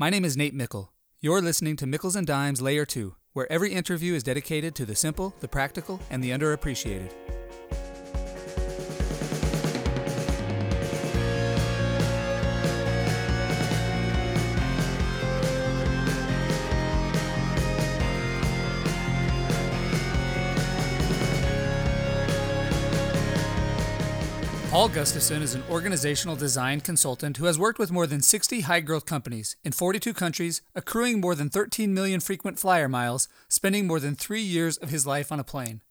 My name is Nate Mickle. You're listening to Mickles and Dimes Layer 2, where every interview is dedicated to the simple, the practical, and the underappreciated. Paul Gustavson is an organizational design consultant who has worked with more than 60 high growth companies in 42 countries, accruing more than 13 million frequent flyer miles, spending more than three years of his life on a plane.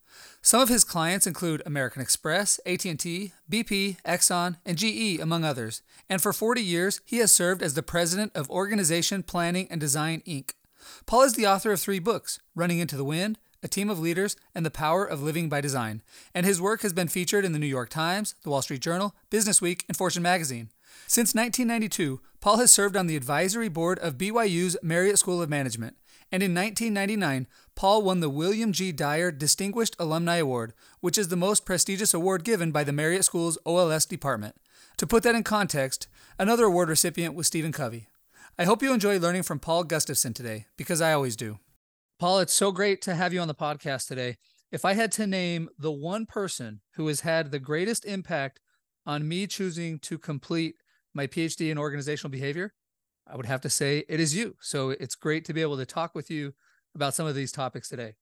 Some of his clients include American Express, AT&T, BP, Exxon, and GE, among others. And for 40 years, he has served as the president of Organization Planning and Design Inc. Paul is the author of three books, Running into the Wind, a Team of Leaders, and The Power of Living by Design, and his work has been featured in the New York Times, The Wall Street Journal, Business Week, and Fortune magazine. Since 1992, Paul has served on the advisory board of BYU's Marriott School of Management, and in 1999, Paul won the William G. Dyer Distinguished Alumni Award, which is the most prestigious award given by the Marriott School's OLS department. To put that in context, another award recipient was Stephen Covey. I hope you enjoy learning from Paul Gustavson today, because I always do. Paul, it's so great to have you on the podcast today. If I had to name the one person who has had the greatest impact on me choosing to complete my PhD in organizational behavior, I would have to say it is you. So it's great to be able to talk with you about some of these topics today.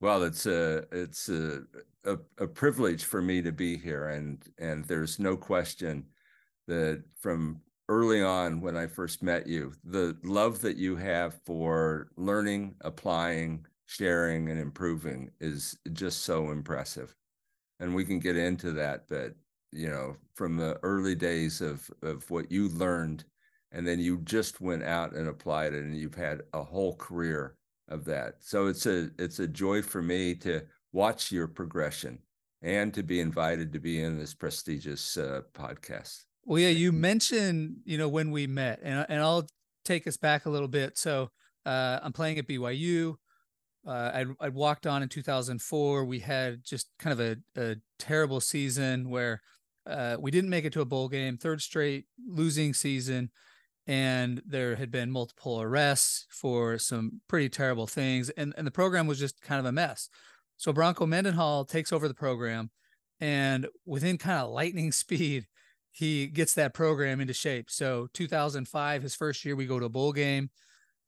Well, it's a it's a, a, a privilege for me to be here, and and there's no question that from early on when I first met you, the love that you have for learning, applying, sharing, and improving is just so impressive. And we can get into that, but you know, from the early days of of what you learned, and then you just went out and applied it, and you've had a whole career of that. So it's a it's a joy for me to watch your progression and to be invited to be in this prestigious uh, podcast. Well, yeah, you mentioned, you know, when we met, and and I'll take us back a little bit. So uh, I'm playing at BYU. Uh, I'd, I'd walked on in 2004. We had just kind of a, a terrible season where uh, we didn't make it to a bowl game, third straight losing season. And there had been multiple arrests for some pretty terrible things. And, and the program was just kind of a mess. So Bronco Mendenhall takes over the program. And within kind of lightning speed, he gets that program into shape. So 2005, his first year, we go to a bowl game.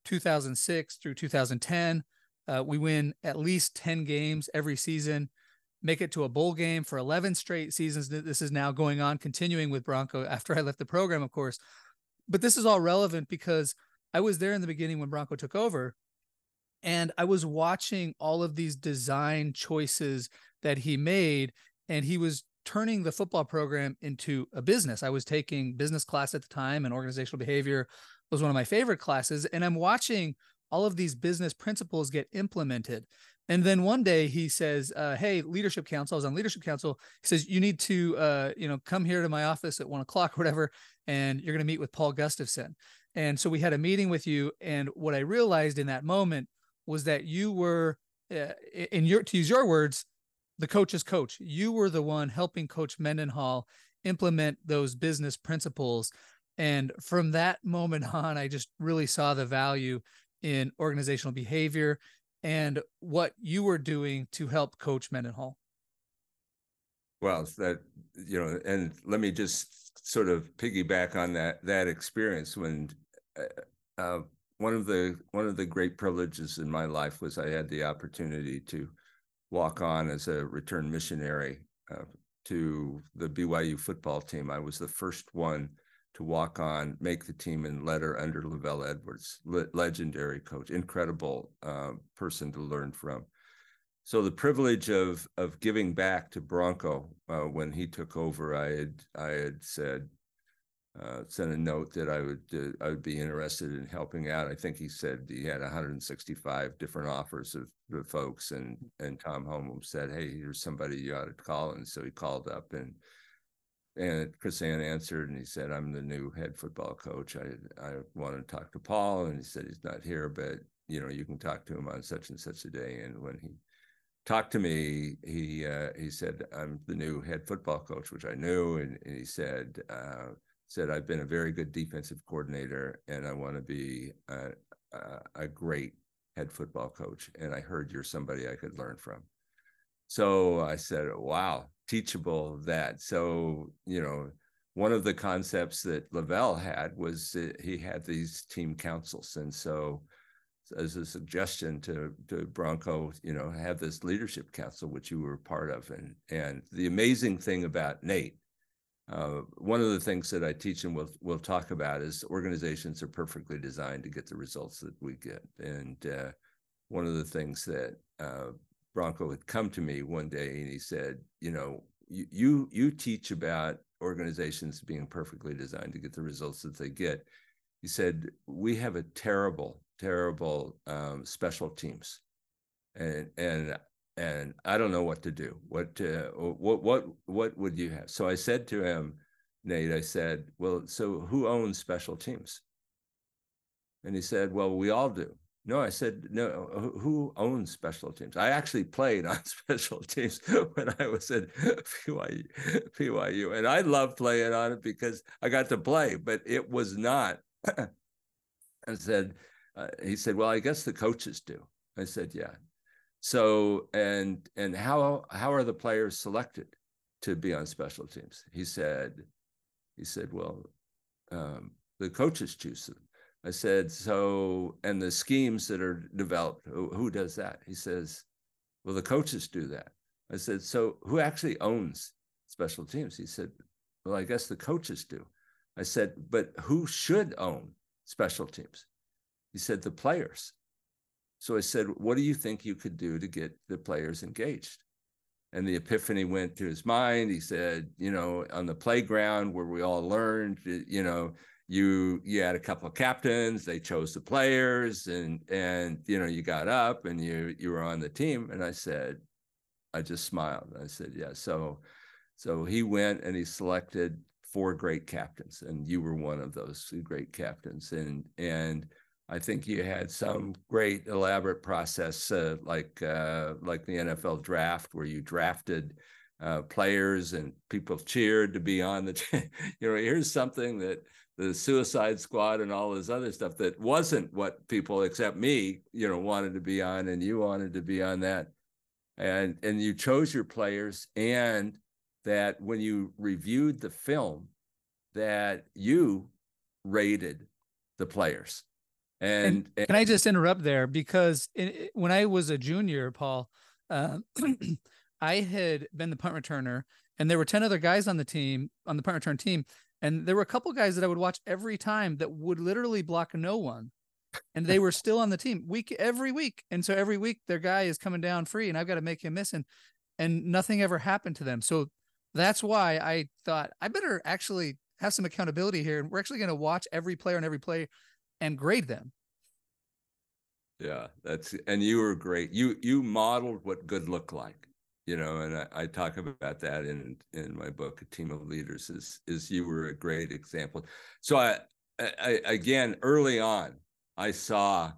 2006 through 2010, uh, we win at least 10 games every season, make it to a bowl game for 11 straight seasons. This is now going on, continuing with Bronco after I left the program, of course. But this is all relevant because I was there in the beginning when Bronco took over. And I was watching all of these design choices that he made, and he was turning the football program into a business. I was taking business class at the time, and organizational behavior was one of my favorite classes. And I'm watching all of these business principles get implemented. And then one day he says, uh, "Hey, leadership council." I was on leadership council. He says, "You need to, uh, you know, come here to my office at one o'clock or whatever, and you're going to meet with Paul Gustavson." And so we had a meeting with you. And what I realized in that moment was that you were, uh, in your to use your words, the coach's coach. You were the one helping Coach Mendenhall implement those business principles. And from that moment on, I just really saw the value in organizational behavior and what you were doing to help Coach Mendenhall. Well, that you know, and let me just sort of piggyback on that that experience when uh, uh, one of the one of the great privileges in my life was I had the opportunity to walk on as a return missionary uh, to the BYU football team. I was the first one to walk on, make the team in letter under LaVell Edwards, le- legendary coach, incredible uh, person to learn from. So the privilege of of giving back to Bronco uh, when he took over, I had I had said, uh, sent a note that I would uh, I would be interested in helping out. I think he said he had 165 different offers of, of folks, and and Tom Homeland said, "Hey, here's somebody you ought to call." And so he called up, and and Chris Ann answered, and he said, "I'm the new head football coach. I I want to talk to Paul," and he said he's not here, but you know you can talk to him on such and such a day. And when he talked to me, he uh, he said, "I'm the new head football coach," which I knew, and, and he said. Uh, said, I've been a very good defensive coordinator and I want to be a, a, a great head football coach. And I heard you're somebody I could learn from. So I said, wow, teachable that. So, you know, one of the concepts that LaVell had was he had these team councils. And so as a suggestion to to Bronco, you know, have this leadership council, which you were part of. And and the amazing thing about Nate, uh, one of the things that I teach and we'll we'll talk about is organizations are perfectly designed to get the results that we get. And uh, one of the things that uh, Bronco had come to me one day and he said, you know, you you, you teach about organizations being perfectly designed to get the results that they get. He said, we have a terrible terrible um, special teams, and and and I don't know what to do. What uh, what what what would you have? So I said to him, Nate, I said, well, so who owns special teams? And he said, well, we all do. No, I said, no, who owns special teams? I actually played on special teams when I was at BYU, BYU. And I loved playing on it because I got to play, but it was not. I said, uh, he said, "Well, I guess the coaches do." I said, "Yeah." So and and how how are the players selected to be on special teams? He said, he said, "Well, um, the coaches choose them." I said, "So and the schemes that are developed, who, who does that?" He says, "Well, the coaches do that." I said, "So who actually owns special teams?" He said, "Well, I guess the coaches do." I said, "But who should own special teams?" He said, the players. So I said, what do you think you could do to get the players engaged? And the epiphany went to his mind. He said, you know, on the playground where we all learned, you know, you you had a couple of captains, they chose the players, and and you know, you got up and you you were on the team. And I said, I just smiled. I said, yeah. So so he went and he selected four great captains, and you were one of those great captains. And and I think you had some great elaborate process uh, like uh, like the NFL draft where you drafted uh, players and people cheered to be on the. you know, here's something that the Suicide Squad and all this other stuff that wasn't what people except me, you know, wanted to be on, and you wanted to be on that, and and you chose your players, and that when you reviewed the film, that you rated the players and, and, can I just interrupt there because in, when I was a junior, Paul, uh, I had been the punt returner, and there were ten other guys on the team on the punt return team, and there were a couple guys that I would watch every time that would literally block no one, and they were still on the team week every week, and so every week their guy is coming down free, and I've got to make him miss, and and nothing ever happened to them. So that's why I thought I better actually have some accountability here, and we're actually going to watch every player and every play and grade them. Yeah, that's and you were great. You you modeled what good looked like, you know, and I, I talk about that in in my book, A Team of Leaders. Is is you were a great example. So I, I again early on, I saw,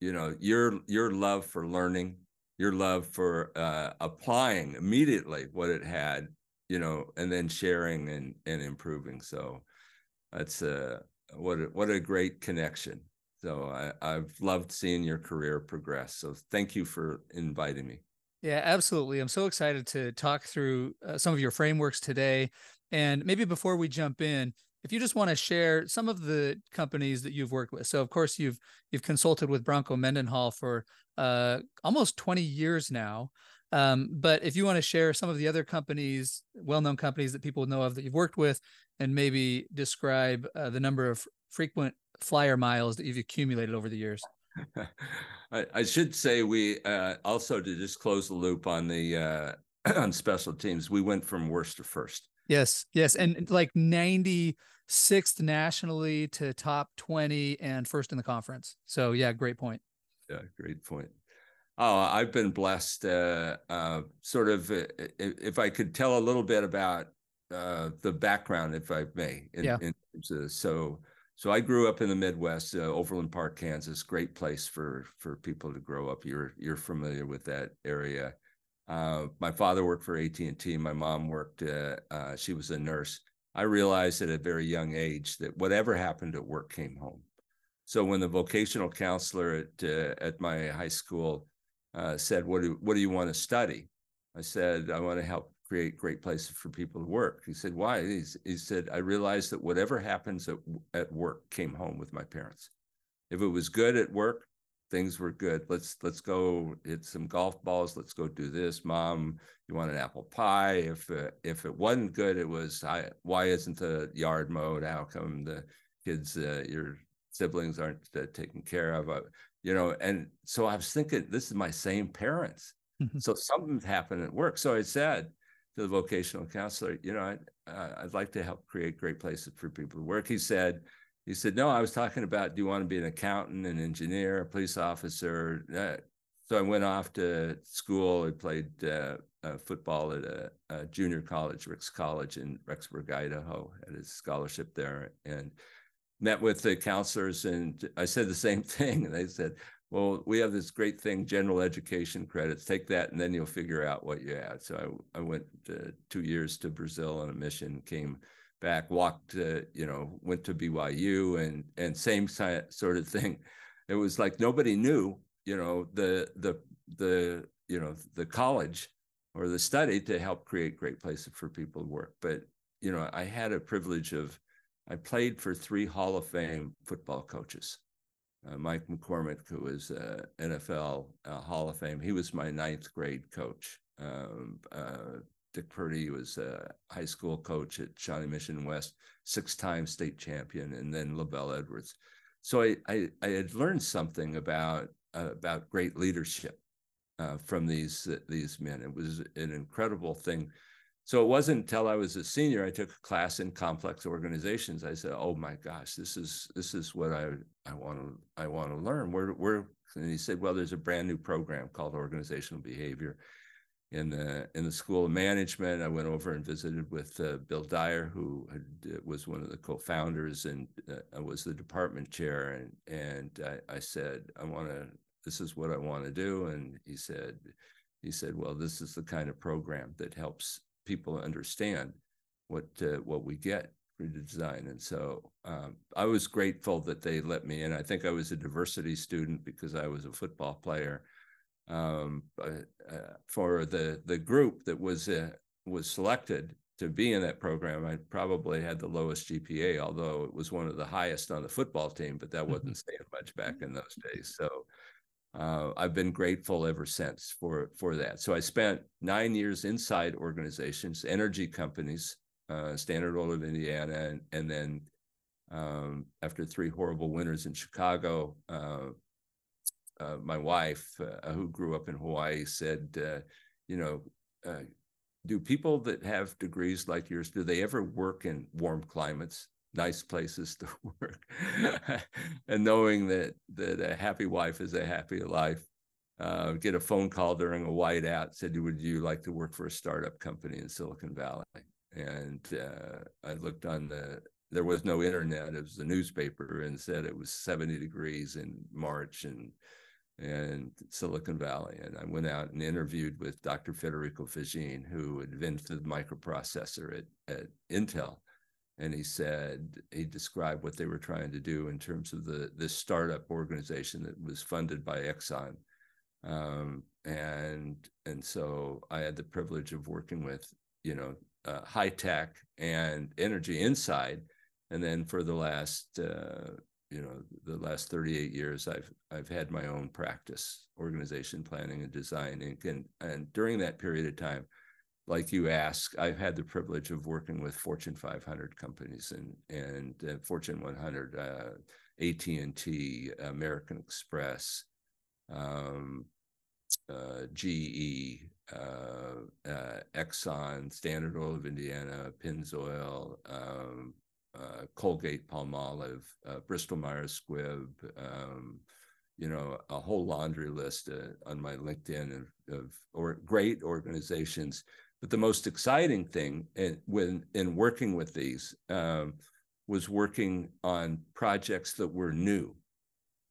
you know, your your love for learning, your love for uh, applying immediately what it had, you know, and then sharing and and improving. So that's a what a, what a great connection. So I, I've loved seeing your career progress. So thank you for inviting me. Yeah, absolutely. I'm so excited to talk through uh, some of your frameworks today. And maybe before we jump in, if you just want to share some of the companies that you've worked with. So of course you've you've consulted with Bronco Mendenhall for uh, almost 20 years now. Um, but if you want to share some of the other companies, well-known companies that people know of that you've worked with, and maybe describe uh, the number of frequent flyer miles that you've accumulated over the years? I, I, should say we uh, also to just close the loop on the uh, on special teams. We went from worst to first. Yes, yes, and like ninety sixth nationally to top twenty and first in the conference. So yeah, great point. Yeah, great point. Oh, I've been blessed. Uh, uh, sort of, uh, if I could tell a little bit about uh, the background, if I may. In, yeah. In, so so I grew up in the Midwest, uh, Overland Park, Kansas. Great place for for people to grow up. You're you're familiar with that area. Uh, my father worked for AT and T. My mom worked. Uh, uh, she was a nurse. I realized at a very young age that whatever happened at work came home. So when the vocational counselor at uh, at my high school uh, said, "What do what do you want to study?" I said, "I want to help create great places for people to work." He said, "Why?" He's, he said, "I realized that whatever happens at at work came home with my parents. If it was good at work, things were good. Let's let's go hit some golf balls. Let's go do this, mom. You want an apple pie? If uh, if it wasn't good, it was I, why isn't the yard mowed? How come the kids uh, your siblings aren't uh, taken care of? You know, and so I was thinking, this is my same parents. Mm-hmm. So something happened at work. So I said to the vocational counselor, you know, I'd, uh, I'd like to help create great places for people to work. He said, he said, no, I was talking about, do you want to be an accountant, an engineer, a police officer? Uh, so I went off to school. I played uh, uh, football at a, a, junior college, Ricks College in Rexburg, Idaho, had a scholarship there, and met with the counselors. And I said the same thing, and they said, "Well, we have this great thing, general education credits. Take that, and then you'll figure out what you had." So I, I went two years to Brazil on a mission, came back, walked, uh, you know, went to BYU and and same sort of thing. It was like nobody knew, you know, the the the you know the college or the study to help create great places for people to work. But you know, I had a privilege of I played for three Hall of Fame football coaches. Uh, Mike McCormack, who was uh, NFL uh, Hall of Fame, he was my ninth grade coach. Um, uh, Dick Purdy was a high school coach at Shawnee Mission West, six-time state champion, and then LaVell Edwards. So I, I, I had learned something about about great leadership from these these men. It was an incredible thing. So it wasn't until I was a senior I took a class in complex organizations. I said, "Oh my gosh, this is this is what I I want to I want to learn." Where where and he said, "Well, there's a brand new program called organizational behavior." in the in the School of Management. I went over and visited with uh, Bill Dyer, who had, uh, was one of the co-founders and uh, was the department chair. And and I, I said, I want to. This is what I want to do. And he said, he said, well, this is the kind of program that helps people understand what uh, what we get for the design. And so um, I was grateful that they let me in. I think I was a diversity student because I was a football player um, uh, for the the group that was uh, was selected to be in that program, I probably had the lowest GPA, although it was one of the highest on the football team. But that wasn't saying much back in those days. So uh, I've been grateful ever since for for that. So I spent nine years inside organizations, energy companies, uh, Standard Oil of Indiana, and, and then um, after three horrible winters in Chicago, uh, uh, my wife, uh, who grew up in Hawaii, said, uh, you know, do people that have degrees like yours, do they ever work in warm climates, nice places to work? and knowing that that a happy wife is a happy life. Uh, get a phone call during a whiteout, said, would you like to work for a startup company in Silicon Valley? And I looked on the there was no internet. It was a newspaper and said it was 70 degrees in March and and Silicon Valley. And I went out and interviewed with Dr. Federico Faggin, who invented the microprocessor at, at Intel. And he said, he described what they were trying to do in terms of the this startup organization that was funded by Exxon. Um, and and so I had the privilege of working with, you know, uh, high tech and energy inside. And then for the last uh, you know the last 38 years i've i've had my own practice organization planning and designing and and during that period of time like you ask i've had the privilege of working with fortune 500 companies and and uh, fortune 100 uh, at&t american express um, uh, ge uh, uh, exxon standard oil of indiana pennzoil um, uh, Colgate Palmolive, Bristol Myers Squibb, um, you know, a whole laundry list uh, on my LinkedIn of, of or great organizations. But the most exciting thing in, when in working with these um, was working on projects that were new,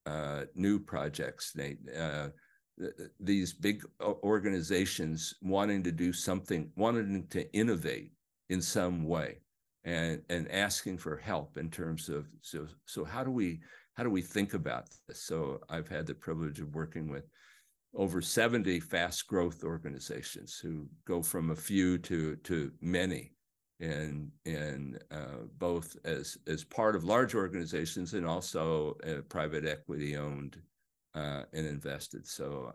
uh, new projects. Nate, uh, these big organizations wanting to do something, wanting to innovate in some way and and asking for help in terms of so so how do we how do we think about this? So I've had the privilege of working with over 70 fast growth organizations who go from a few to to many and and uh, both as as part of large organizations and also uh, private equity owned uh, and invested. So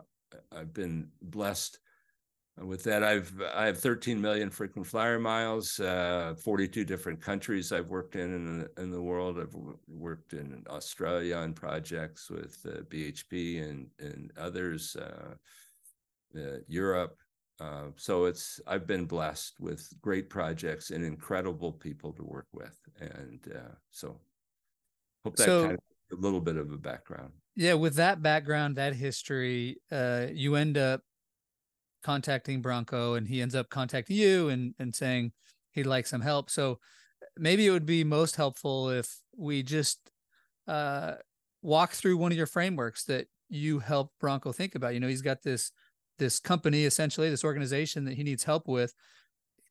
I've been blessed with that. I've I have 13 million frequent flyer miles, uh, 42 different countries I've worked in in, in the world. I've worked in Australia on projects with uh, BHP and and others, uh, Europe. Uh, so it's I've been blessed with great projects and incredible people to work with, and uh, so hope that so, kind of a little bit of a background. Yeah, with that background, that history, uh, you end up contacting Bronco and he ends up contacting you and and saying he'd like some help. So maybe it would be most helpful if we just uh, walk through one of your frameworks that you help Bronco think about. You know, he's got this this company essentially this organization that he needs help with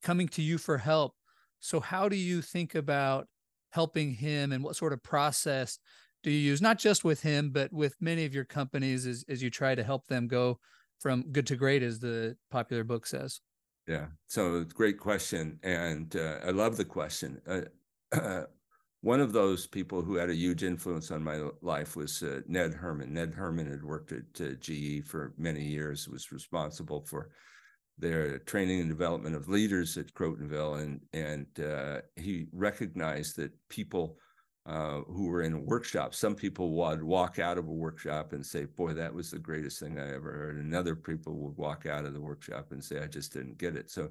coming to you for help so how do you think about helping him and what sort of process do you use not just with him but with many of your companies as, as you try to help them go from good to great as the popular book says. Yeah. So great question and uh, i love the question. Uh, one of those people who had a huge influence on my life was uh, Ned Herrmann. Ned Herrmann had worked at uh, GE for many years, was responsible for their training and development of leaders at Crotonville, and and uh, he recognized that people uh, who were in a workshop, some people would walk out of a workshop and say, "Boy, that was the greatest thing I ever heard," and other people would walk out of the workshop and say, "I just didn't get it." So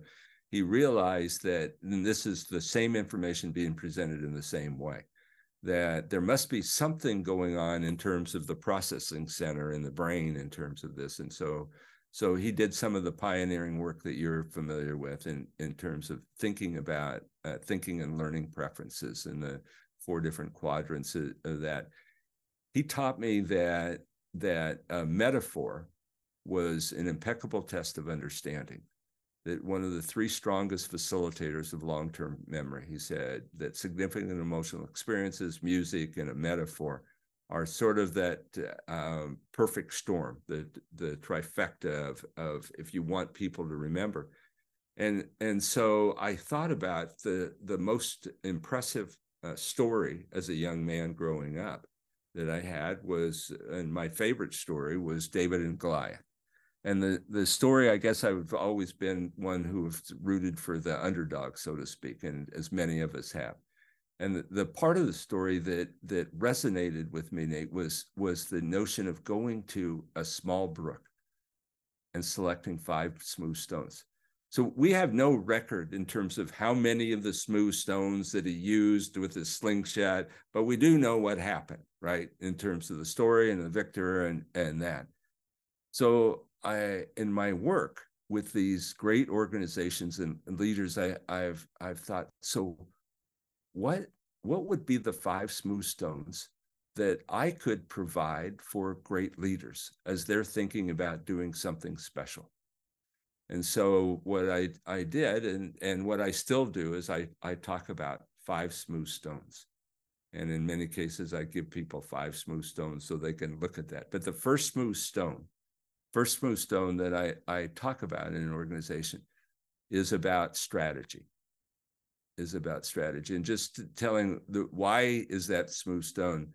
he realized that this is the same information being presented in the same way that there must be something going on in terms of the processing center in the brain in terms of this. And so so he did some of the pioneering work that you're familiar with in in terms of thinking about uh, thinking and learning preferences and the four different quadrants of, that he taught me that that a metaphor was an impeccable test of understanding that one of the three strongest facilitators of long-term memory. He said that significant emotional experiences, music, and a metaphor are sort of that um, perfect storm, the the trifecta of of if you want people to remember. And and so I thought about the the most impressive uh, story as a young man growing up that I had was, and my favorite story was David and Goliath. And the the story i guess i've always been one who have rooted for the underdog so to speak and as many of us have. And the, the part of the story that that resonated with me nate was was the notion of going to a small brook and selecting five smooth stones so we have no record in terms of how many of the smooth stones that he used with his slingshot but we do know what happened right in terms of the story and the victor and and that so I in my work with these great organizations and, leaders, I, I've I've thought, so what what would be the five smooth stones that I could provide for great leaders as they're thinking about doing something special? And so what I, I did and, and what I still do is I, I talk about five smooth stones. And in many cases, I give people five smooth stones so they can look at that. But the first smooth stone first smooth stone that I, I talk about in an organization is about strategy is about strategy and just telling the why is that smooth stone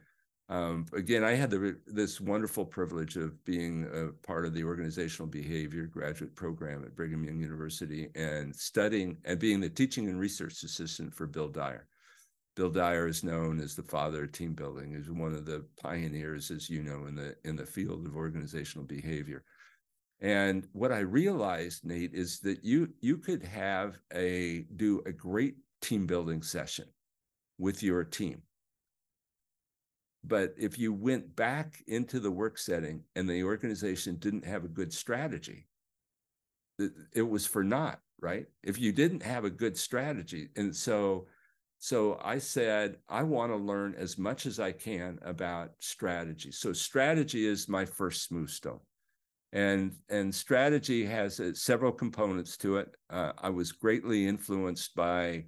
um, again i had the, this wonderful privilege of being a part of the organizational behavior graduate program at brigham young university and studying and being the teaching and research assistant for bill dyer bill dyer is known as the father of team building He's one of the pioneers as you know in the in the field of organizational behavior and what I realized, Nate, is that you you could have a do a great team building session with your team. But if you went back into the work setting and the organization didn't have a good strategy, it, was for naught, right? If you didn't have a good strategy. And so so I said, I want to learn as much as I can about strategy. So strategy is my first smooth stone and and strategy has uh, several components to it. Uh, I was greatly influenced by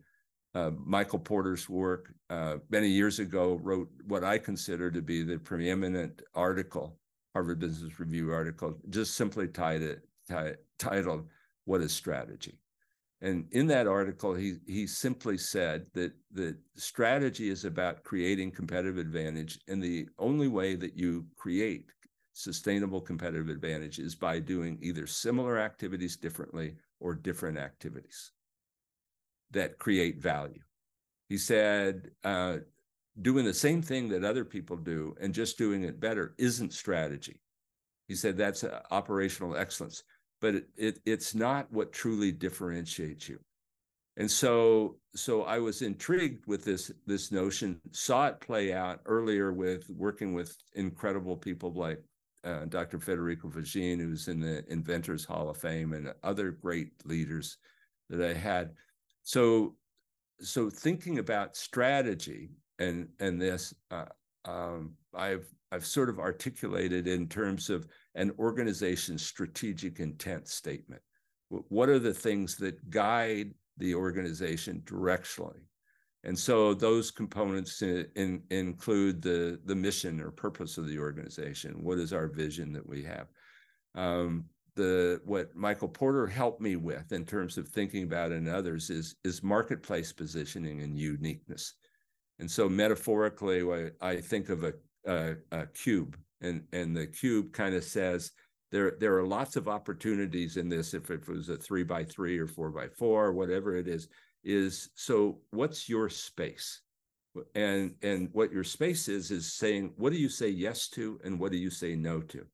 uh, Michael Porter's work uh, many years ago wrote what I consider to be the preeminent article, Harvard Business Review article, just simply titled, titled "What is Strategy." And in that article, he he simply said that that strategy is about creating competitive advantage, and the only way that you create sustainable competitive advantage is by doing either similar activities differently or different activities that create value. He said, uh, doing the same thing that other people do and just doing it better isn't strategy. He said that's uh, operational excellence, but it, it, it's not what truly differentiates you. And so, so I was intrigued with this this notion. Saw it play out earlier with working with incredible people like uh, Dr. Federico Faggin, who's in the Inventors Hall of Fame, and other great leaders that I had. So, so thinking about strategy and and this, uh, um, I've I've sort of articulated in terms of an organization's strategic intent statement. What are the things that guide the organization directionally? And so those components in, in, include the, the mission or purpose of the organization. What is our vision that we have? Um, the what Michael Porter helped me with in terms of thinking about and others is is marketplace positioning and uniqueness. And so metaphorically, I think of a, a, a cube, and and the cube kind of says there there are lots of opportunities in this. If it was a three by three or four by four, whatever it is, is so what's your space and and what your space is is saying what do you say yes to and what do you say no to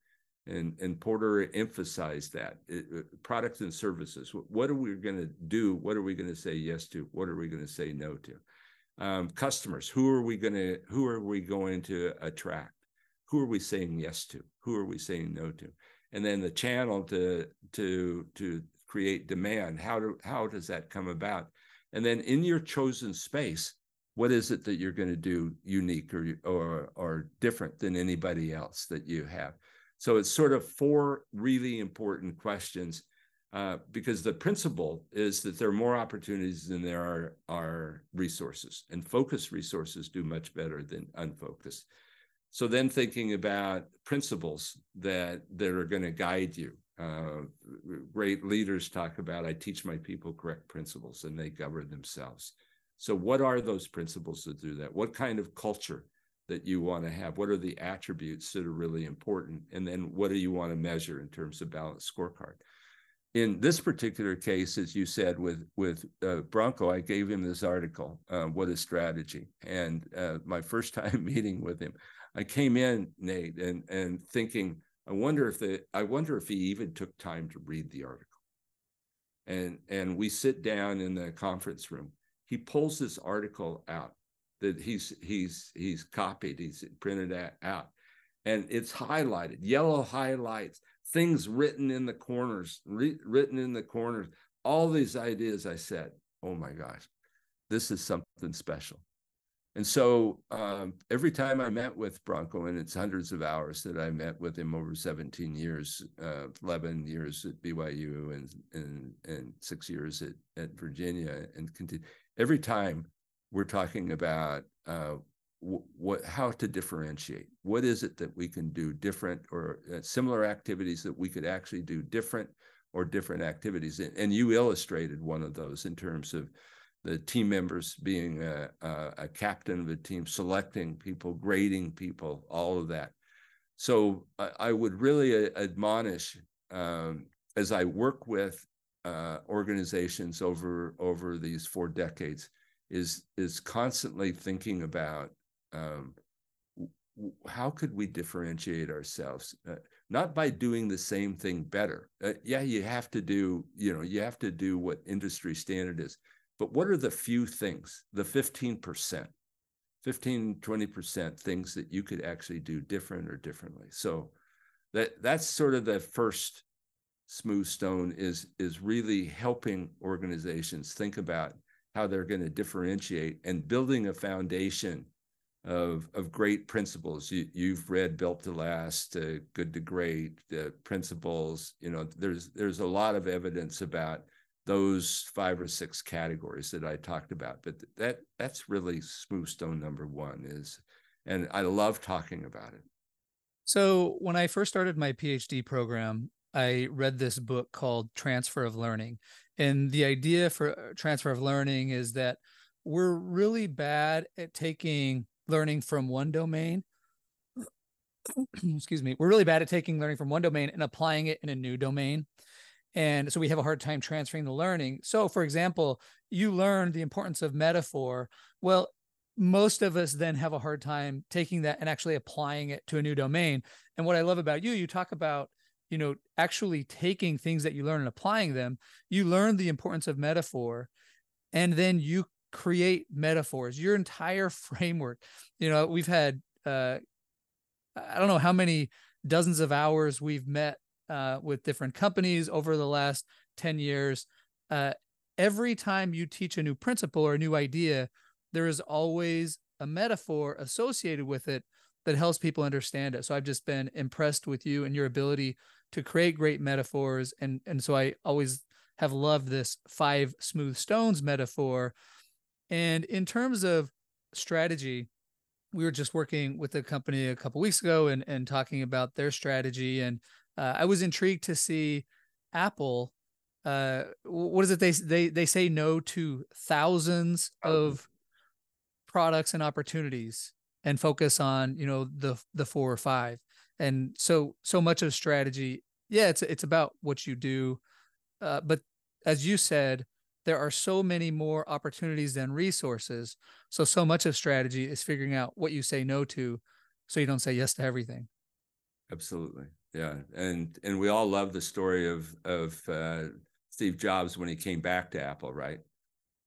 and and porter emphasized that it, products and services. What are we going to do? What are we going to say yes to? What are we going to say no to? Um, customers who are we going to who are we going to attract? Who are we saying yes to? Who are we saying no to? And then the channel to to to create demand. How do how does that come about? And then in your chosen space, what is it that you're going to do unique or, or, or different than anybody else that you have? So it's sort of four really important questions uh, because the principle is that there are more opportunities than there are, are resources, and focused resources do much better than unfocused. So then thinking about principles that that are going to guide you uh, great leaders talk about i teach my people correct principles and they govern themselves so what are those principles that do that what kind of culture that you want to have? What are the attributes that are really important? And then what do you want to measure in terms of balanced scorecard? In this particular case as you said with with uh, bronco i gave him this article uh, what is strategy? And uh, my first time meeting with him i came in nate and and thinking I wonder if the I wonder if he even took time to read the article. And and we sit down in the conference room. He pulls this article out that he's he's he's copied, he's printed out, and it's highlighted, yellow highlights, things written in the corners, re- written in the corners, all these ideas. I said, "Oh my gosh, this is something special." And so um, every time I met with Bronco, and it's hundreds of hours that I met with him over 17 years, uh, 11 years at BYU and, and, and six years at, at Virginia, and continue, every time we're talking about uh, what how to differentiate. What is it that we can do different or uh, similar activities that we could actually do different or different activities? And, and you illustrated one of those in terms of the team members being a, a, a, captain of a team, selecting people, grading people, all of that. So I, I would really admonish um, as I work with uh, organizations over over these four decades is is constantly thinking about um, how could we differentiate ourselves uh, not by doing the same thing better uh, yeah you have to do you know you have to do what industry standard is but what are the few things, the 15%, 15, 20% things that you could actually do different or differently? So that that's sort of the first smooth stone is is really helping organizations think about how they're going to differentiate and building a foundation of of great principles. You, you've read Built to Last, uh, Good to Great, uh, principles. You know, there's there's a lot of evidence about those five or six categories that I talked about. But that that's really smooth stone number one is, and I love talking about it. So when I first started my PhD program, I read this book called Transfer of Learning. And the idea for transfer of learning is that we're really bad at taking learning from one domain. Excuse me. We're really bad at taking learning from one domain and applying it in a new domain. And so we have a hard time transferring the learning. So, for example, you learned the importance of metaphor. Well, most of us then have a hard time taking that and actually applying it to a new domain. And what I love about you, you talk about, you know, actually taking things that you learn and applying them. You learn the importance of metaphor, and then you create metaphors. Your entire framework. You know, we've had uh, I don't know how many dozens of hours we've met uh, with different companies over the last 10 years. Uh, every time you teach a new principle or a new idea, there is always a metaphor associated with it that helps people understand it. So I've just been impressed with you and your ability to create great metaphors. And, and so I always have loved this five smooth stones metaphor. And in terms of strategy, we were just working with a company a couple weeks ago and, and talking about their strategy. And uh, I was intrigued to see Apple. Uh, what is it? They they they say no to thousands of products and opportunities, and focus on you know the the four or five. And so so much of strategy, yeah, it's it's about what you do, uh, but as you said, there are so many more opportunities than resources. So so much of strategy is figuring out what you say no to, so you don't say yes to everything. Absolutely yeah and and we all love the story of of uh, steve jobs when he came back to apple right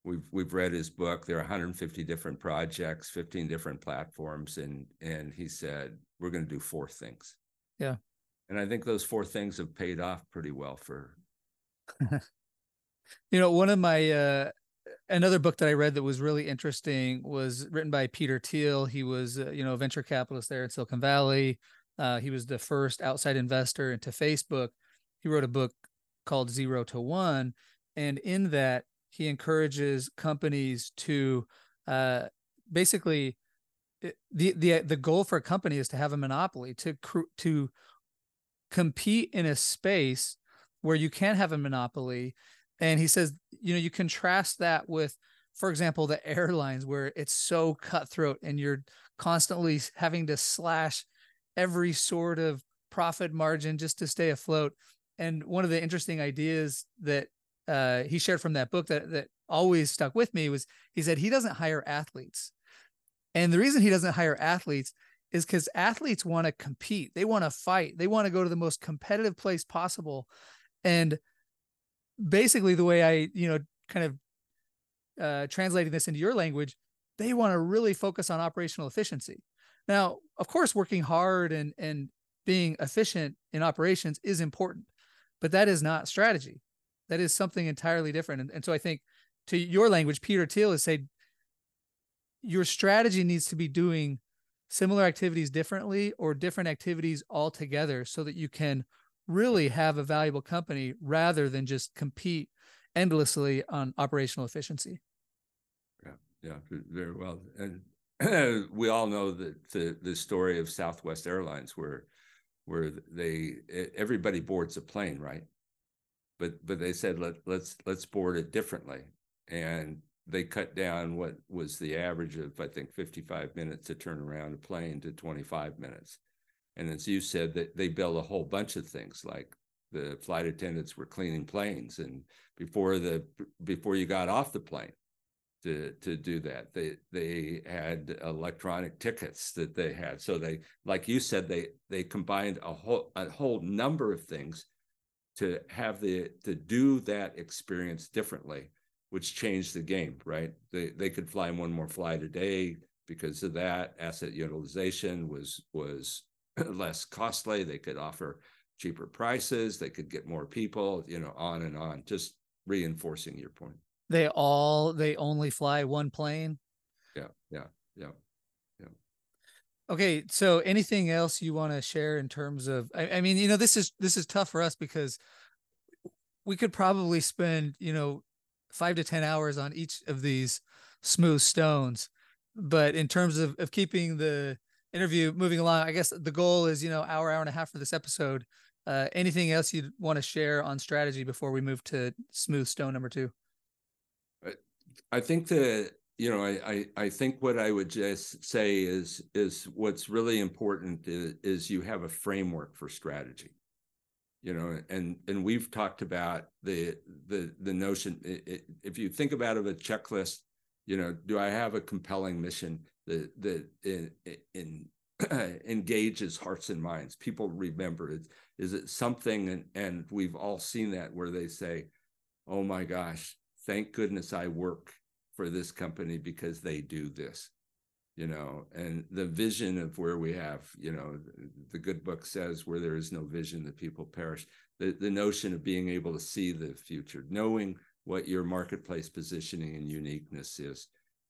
we've we've read his book there are 150 different projects 15 different platforms and and he said we're going to do four things yeah and i think those four things have paid off pretty well for you know one of my uh another book that I read that was really interesting was written by Peter Thiel. He was, uh, you know, a venture capitalist there in Silicon Valley. Uh, he was the first outside investor into Facebook. He wrote a book called Zero to One, and in that he encourages companies to uh, basically the the the goal for a company is to have a monopoly to to compete in a space where you can't have a monopoly and he says you know you contrast that with for example the airlines where it's so cutthroat and you're constantly having to slash every sort of profit margin just to stay afloat. And one of the interesting ideas that uh, he shared from that book that that always stuck with me was he said he doesn't hire athletes, and the reason he doesn't hire athletes is because athletes want to compete, they want to fight, they want to go to the most competitive place possible, and basically the way I you know kind of uh, translating this into your language, they want to really focus on operational efficiency. Now, of course, working hard and and being efficient in operations is important, but that is not strategy. That is something entirely different. And, and so I think to your language, Peter Thiel has said your strategy needs to be doing similar activities differently or different activities altogether so that you can really have a valuable company rather than just compete endlessly on operational efficiency. Yeah, yeah, very well. And we all know that the the story of Southwest Airlines, where where they everybody boards a plane, right? But but they said let let's let's board it differently, and they cut down what was the average of I think 55 minutes to turn around a plane to 25 minutes, and as you said that they built a whole bunch of things like the flight attendants were cleaning planes, and before the before you got off the plane, to to do that. They they had electronic tickets that they had. So they, like you said, they they combined a whole a whole number of things to have the to do that experience differently, which changed the game. Right? They they could fly one more flight a day because of that. Asset utilization was was less costly. They could offer cheaper prices. They could get more people. You know, on and on. Just reinforcing your point they all they only fly one plane yeah yeah yeah yeah okay so anything else you want to share in terms of I, I, mean you know this is this is tough for us because we could probably spend, you know, five to 10 hours on each of these smooth stones. But in terms of, of keeping the interview moving along, I guess the goal is, you know, hour, hour and a half for this episode. Uh, anything else you'd want to share on strategy before we move to smooth stone number two? I think that you know, I, I, I think what I would just say is is what's really important is, is you have a framework for strategy you know and and we've talked about the the the notion if you think about it a checklist you know do i have a compelling mission that that in, in engages hearts and minds people remember it? Is it something and and we've all seen that where they say oh my gosh thank goodness i work for this company because they do this you know and the vision of where we have you know the good book says where there is no vision the people perish. The, the notion of being able to see the future knowing what your marketplace positioning and uniqueness is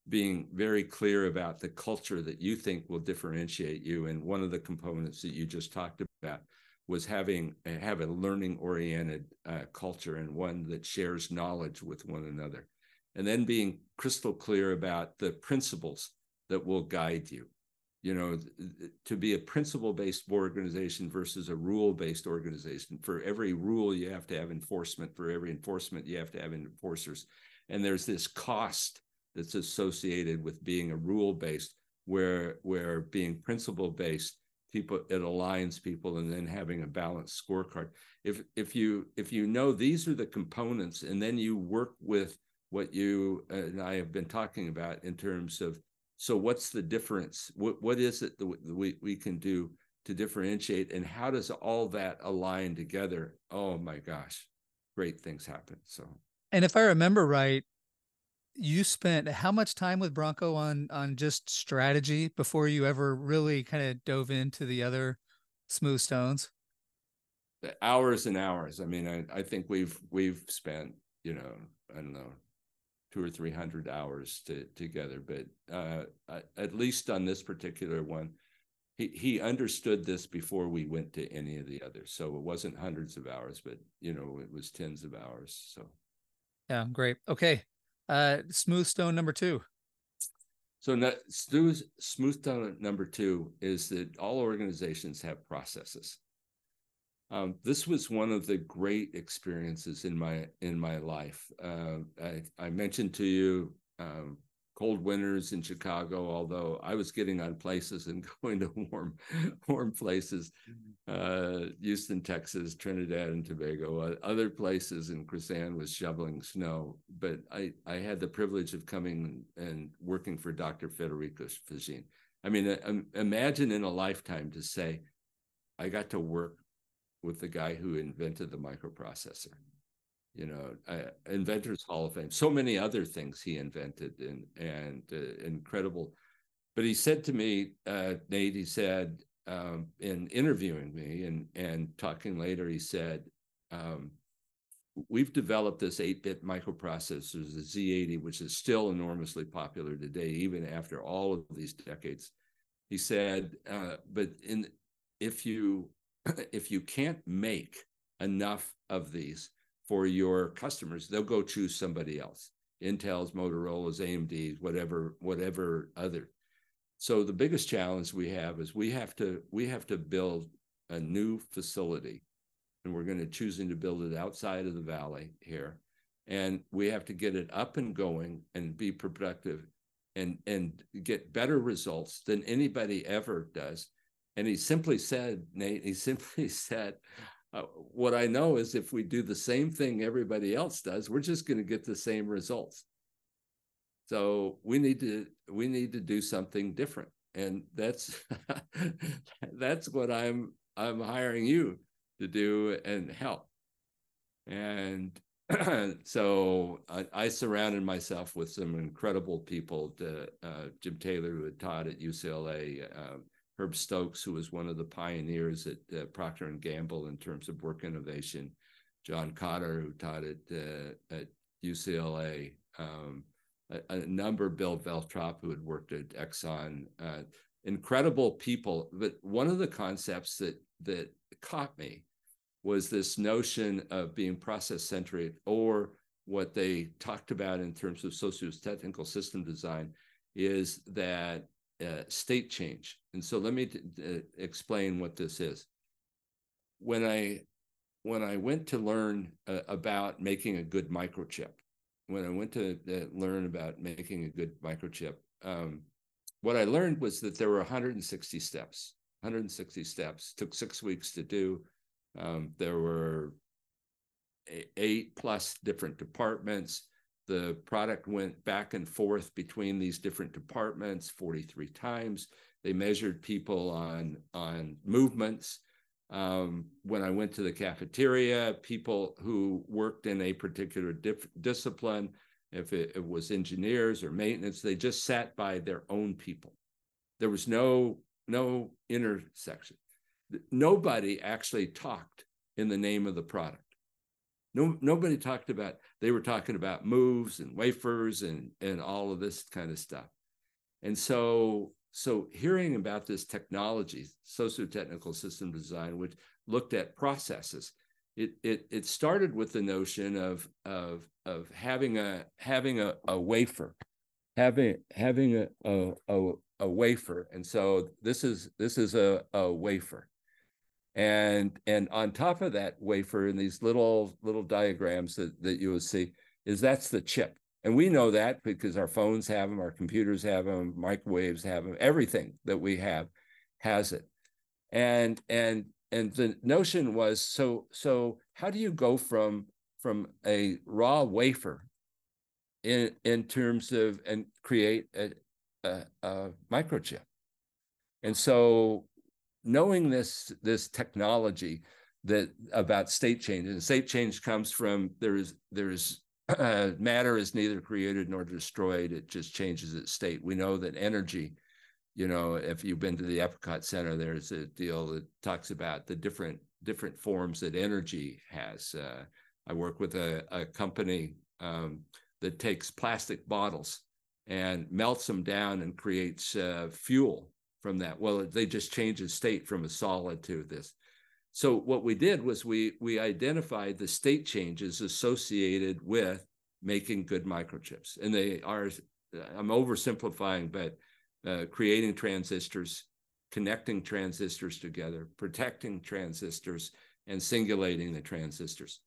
being very clear about the culture that you think will differentiate you and one of the components that you just talked about was having have a learning oriented uh, culture and one that shares knowledge with one another. And then being crystal clear about the principles that will guide you. You know to be a principle based organization versus a rule based organization for every rule you have to have enforcement for every enforcement you have to have enforcers. And there's this cost that's associated with being a rule based where where being principle based people it aligns people and then having a balanced scorecard. If if you if you know these are the components and then you work with what you and I have been talking about in terms of so what's the difference? What what is it that we, we can do to differentiate and how does all that align together? Oh my gosh, great things happen. So And if I remember right, you spent how much time with Bronco on on just strategy before you ever really kind of dove into the other smooth stones? Hours and hours. I mean, I, I think we've we've spent, you know, I don't know, two or three hundred hours to, together. But uh, at least on this particular one, he he understood this before we went to any of the others. So it wasn't hundreds of hours, but you know it was tens of hours. So yeah, great. Okay, uh, smooth stone number two. So smooth smooth stone number two is that all organizations have processes. Um, this was one of the great experiences in my in my life. Uh, I, I, mentioned to you um, cold winters in Chicago, although I was getting on places and going to warm warm places, mm-hmm. uh, Houston, Texas, Trinidad and Tobago, uh, other places in Chris Ann was shoveling snow. But I I had the privilege of coming and working for Dr. Federico Faggin. I mean, uh, imagine in a lifetime to say, I got to work with the guy who invented the microprocessor. You know, uh, Inventors Hall of Fame. So many other things he invented and and uh, incredible. But he said to me, uh, Nate. He said um, in interviewing me and and talking later, he said. Um, we've developed this 8-bit microprocessor, the Z80, which is still enormously popular today, even after all of these decades. He said, uh, but in if you if you can't make enough of these for your customers, they'll go choose somebody else. Intel's, Motorola's, AMD's, whatever, whatever other. So the biggest challenge we have is we have to we have to build a new facility, and we're going to choosing to build it outside of the valley here, and we have to get it up and going and be productive, and and get better results than anybody ever does and he simply said, Nate, he simply said, uh, what I know is if we do the same thing everybody else does, we're just going to get the same results. So we need to we need to do something different, and that's that's what I'm I'm hiring you to do and help. And so I, I, surrounded myself with some incredible people. To, uh, Jim Taylor, who had taught at UCLA, um, Herb Stokes, who was one of the pioneers at uh, Procter and Gamble in terms of work innovation, John Cotter, who taught at uh, at UCLA, um, a, a, number, Bill Veltrop, who had worked at Exxon, uh, incredible people. But one of the concepts that that caught me was this notion of being process centric or what they talked about in terms of socio-technical system design is that uh, state change. And so let me t- t- explain what this is. When I when I went to learn uh, about making a good microchip, when I went to uh, learn about making a good microchip, um, what I learned was that there were 160 steps. 160 steps took six weeks to do. Um, there were eight plus different departments. The product went back and forth between these different departments 43 times. They measured people on, on movements. Um, when I went to the cafeteria, people who worked in a particular discipline, if it, it was engineers or maintenance, they just sat by their own people. There was no no intersection. Nobody actually talked in the name of the product. No, nobody talked about, they were talking about moves and wafers and, and all of this kind of stuff. And so, so hearing about this technology, socio-technical system design, which looked at processes, it, it, it started with the notion of, of, of having a, having a, a wafer, having, having a, a, a, a wafer. And so this is, this is a, a wafer and and on top of that wafer in these little little diagrams that, that you will see is that's the chip. And we know that because our phones have them our computers have them microwaves have them everything that we have has it. And and and the notion was so so how do you go from from a raw wafer in in terms of and create a, a, a microchip? And so knowing this this technology that about state change and state change comes from there is there is uh, matter is neither created nor destroyed. It just changes its state. We know that energy you know if you've been to the epcot center there's a deal that talks about the different different forms that energy has. Uh, i work with a, a company um, that takes plastic bottles and melts them down and creates uh, fuel from that. Well, they just changed the state from a solid to this. So what we did was we we identified the state changes associated with making good microchips, and they are. I'm oversimplifying, but uh, creating transistors, connecting transistors together, protecting transistors, and singulating the transistors.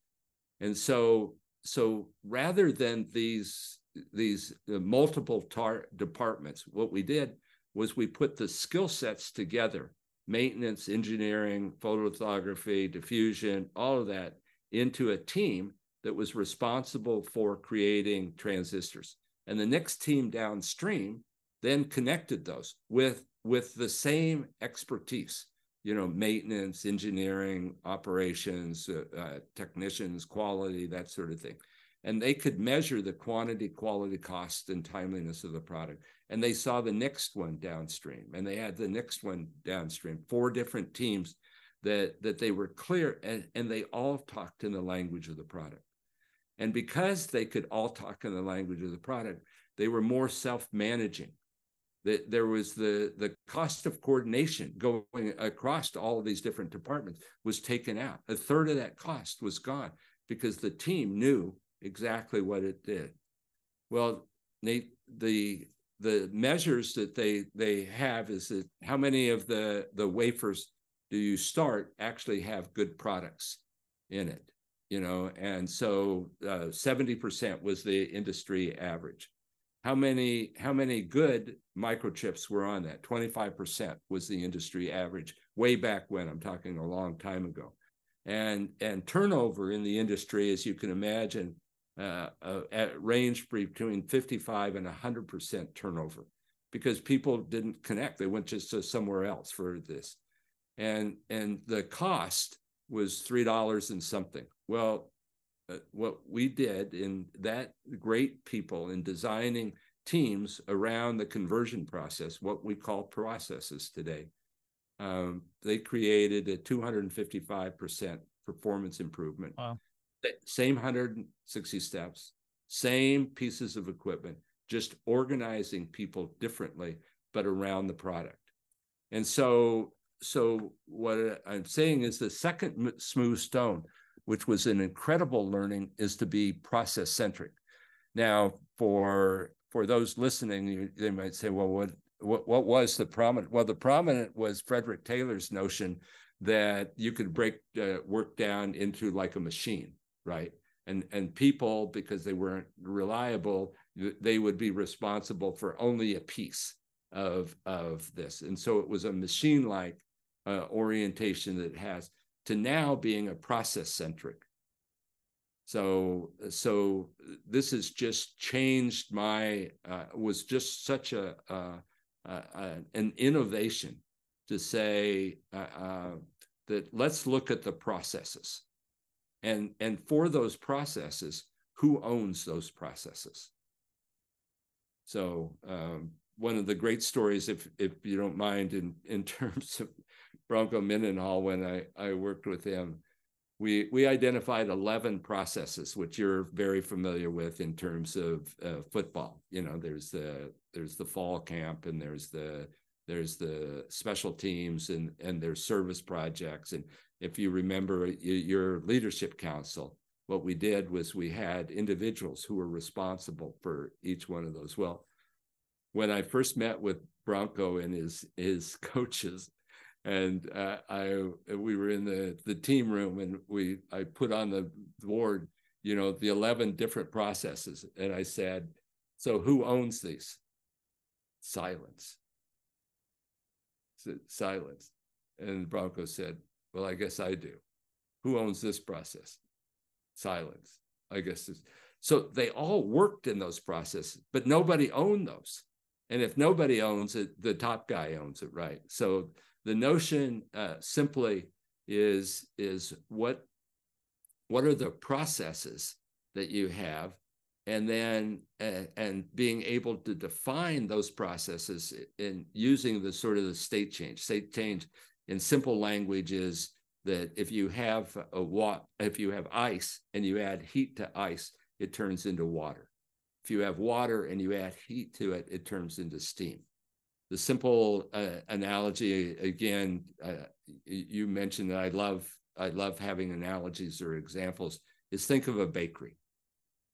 And so so rather than these these uh, multiple tar- departments, what we did was we put the skill sets together maintenance, engineering, photolithography, diffusion, all of that into a team that was responsible for creating transistors. And the next team downstream then connected those with, with the same expertise, you know, maintenance, engineering, operations, uh, uh, technicians, quality, that sort of thing. And they could measure the quantity, quality, cost, and timeliness of the product. And they saw the next one downstream and they had the next one downstream four different teams that that they were clear and, and they all talked in the language of the product. And because they could all talk in the language of the product they were more self-managing. That there was the the cost of coordination going across all of these different departments was taken out. A third of that cost was gone because the team knew exactly what it did. Well Nate, the the measures that they they have is that how many of the the wafers do you start actually have good products in it you know? And so uh, 70% was the industry average. How many how many good microchips were on that? 25% was the industry average way back when i'm talking a long time ago. And and turnover in the industry as you can imagine uh, uh, at range between 55 and 100% turnover because people didn't connect. They went just to somewhere else for this. And, and the cost was $3 and something. Well, uh, what we did in that great people in designing teams around the conversion process, what we call processes today, um, they created a 255% performance improvement. Wow same 160 steps, same pieces of equipment, just organizing people differently, but around the product. And so, so what I'm saying is the second smooth stone, which was an incredible learning, is to be process centric. Now, for for those listening, you, they might say, well, what what what was the prominent? Well, the prominent was Frederick Taylor's notion that you could break uh, work down into like a machine, right? And and people because they weren't reliable, they would be responsible for only a piece of of this. And so it was a machine like uh, orientation that has to now being a process centric. So so this has just changed my uh, was just such a, an innovation to say uh, uh, that let's look at the processes and and for those processes who owns those processes? So um, one of the great stories if if you don't mind in in terms of Bronco Mendenhall when I I worked with him we we identified 11 processes which you're very familiar with in terms of uh, football. You know there's the there's the fall camp and there's the there's the special teams and and there's service projects. And if you remember your leadership council what we did was we had individuals who were responsible for each one of those. Well when i first met with bronco and his his coaches and uh, i we were in the the team room and we i put on the board you know the 11 different processes. And i said so who owns these? Silence. Silence. And Bronco said, Well, I guess I do. Who owns this process? Silence. I guess. This. So they all worked in those processes, but nobody owned those. And if nobody owns it, the top guy owns it, right? So the notion uh, simply is is what what are the processes that you have and then uh, and being able to define those processes in using the sort of the state change state change in simple language is that if you have a what if you have ice and you add heat to ice it turns into water. If you have water and you add heat to it it turns into steam. The simple uh, analogy again uh, you mentioned that i love i love having analogies or examples is think of a bakery.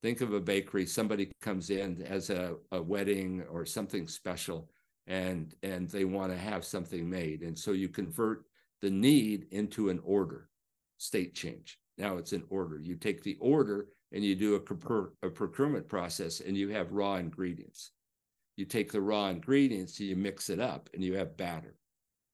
Think of a bakery. Somebody comes in as a, a wedding or something special and and they want to have something made and so you convert the need into an order state change now it's an order you take the order and you do a, a procurement process and you have raw ingredients you take the raw ingredients and you mix it up and you have batter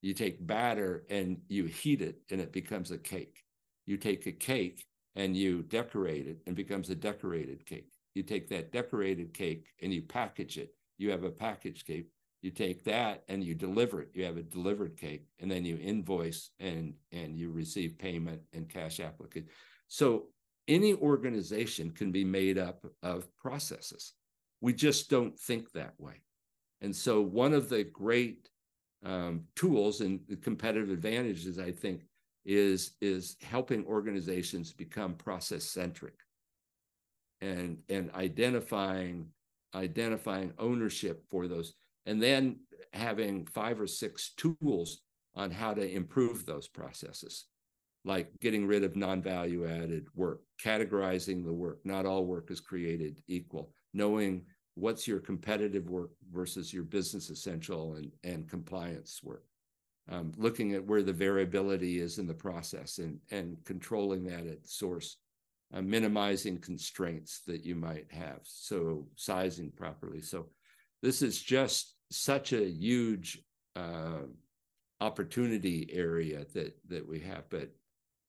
you take batter and you heat it and it becomes a cake you take a cake and you decorate it and becomes a decorated cake. You take that decorated cake and you package it. You have a packaged cake. You take that and you deliver it. You have a delivered cake, and then you invoice and and you receive payment and cash application. So any organization can be made up of processes. We just don't think that way. And so one of the great um, tools and competitive advantages, I think, is is helping organizations become process centric and and identifying identifying ownership for those and then having five or six tools on how to improve those processes like getting rid of non-value added work categorizing the work not all work is created equal knowing what's your competitive work versus your business essential and, and compliance work um, looking at where the variability is in the process and, and controlling that at source, uh, minimizing constraints that you might have. So sizing properly. So this is just such a huge uh, opportunity area that that we have. But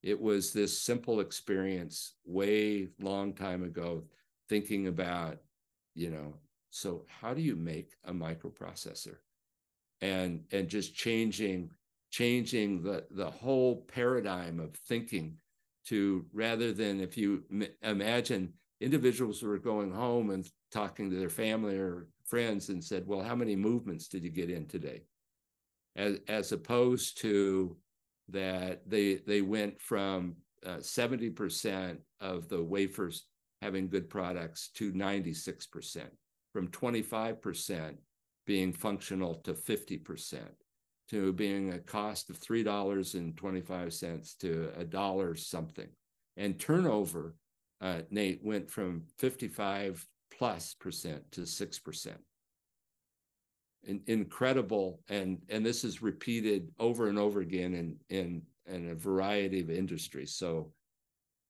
it was this simple experience way long time ago, thinking about, you know, so how do you make a microprocessor? and and just changing changing the the whole paradigm of thinking to rather than if you imagine individuals who are going home and talking to their family or friends and said well how many movements did you get in today? As as opposed to that they they went from uh, 70% of the wafers having good products to 96% from 25% being functional to 50%, to being a cost of three dollars and twenty five cents to a dollar something, and turnover, uh, Nate went from fifty five plus percent to six percent. In, incredible, and and this is repeated over and over again in in in a variety of industries. So,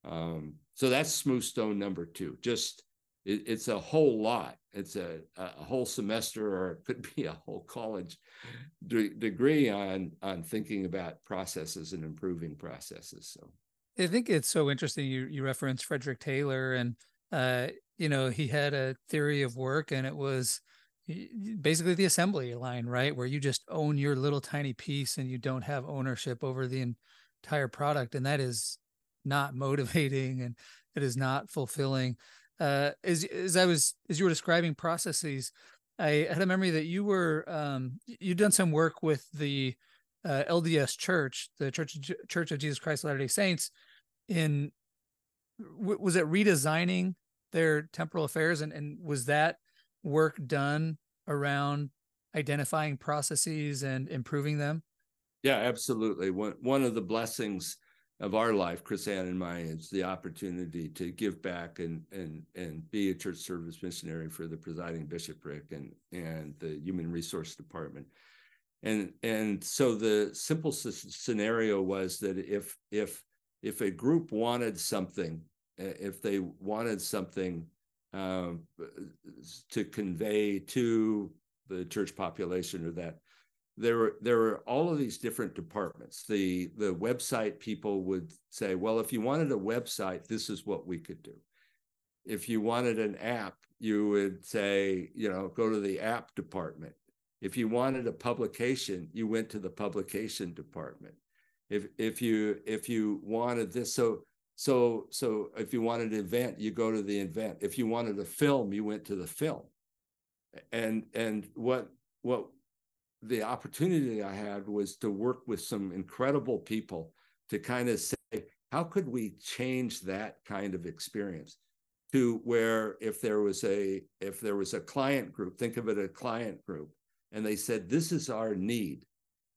um, so that's smooth stone number two. Just it, it's a whole lot. It's a, a whole semester, or it could be a whole college de- degree on on thinking about processes and improving processes. So, I think it's so interesting. You you reference Frederick Taylor, and uh, you know he had a theory of work, and it was basically the assembly line, right, where you just own your little tiny piece and you don't have ownership over the entire product, and that is not motivating and it is not fulfilling. Uh, as as I was as you were describing processes, I had a memory that you were um, you'd done some work with the uh, LDS Church, the Church Church of Jesus Christ of Latter Day Saints, in was it redesigning their temporal affairs, and and was that work done around identifying processes and improving them? Yeah, absolutely. One one of the blessings of our life, Chris Ann and mine, is the opportunity to give back and and and be a church service missionary for the presiding bishopric and and the human resource department. And and so the simple scenario was that if if if a group wanted something, if they wanted something um, to convey to the church population or that there were there were all of these different departments. The the website people would say, well, if you wanted a website, this is what we could do. If you wanted an app, you would say, you know, go to the app department. If you wanted a publication, you went to the publication department. If if you if you wanted this, so so so if you wanted an event, you go to the event. If you wanted a film, you went to the film. And and what what the opportunity I had was to work with some incredible people to kind of say, how could we change that kind of experience to where if there was a if there was a client group, think of it a client group, and they said, this is our need,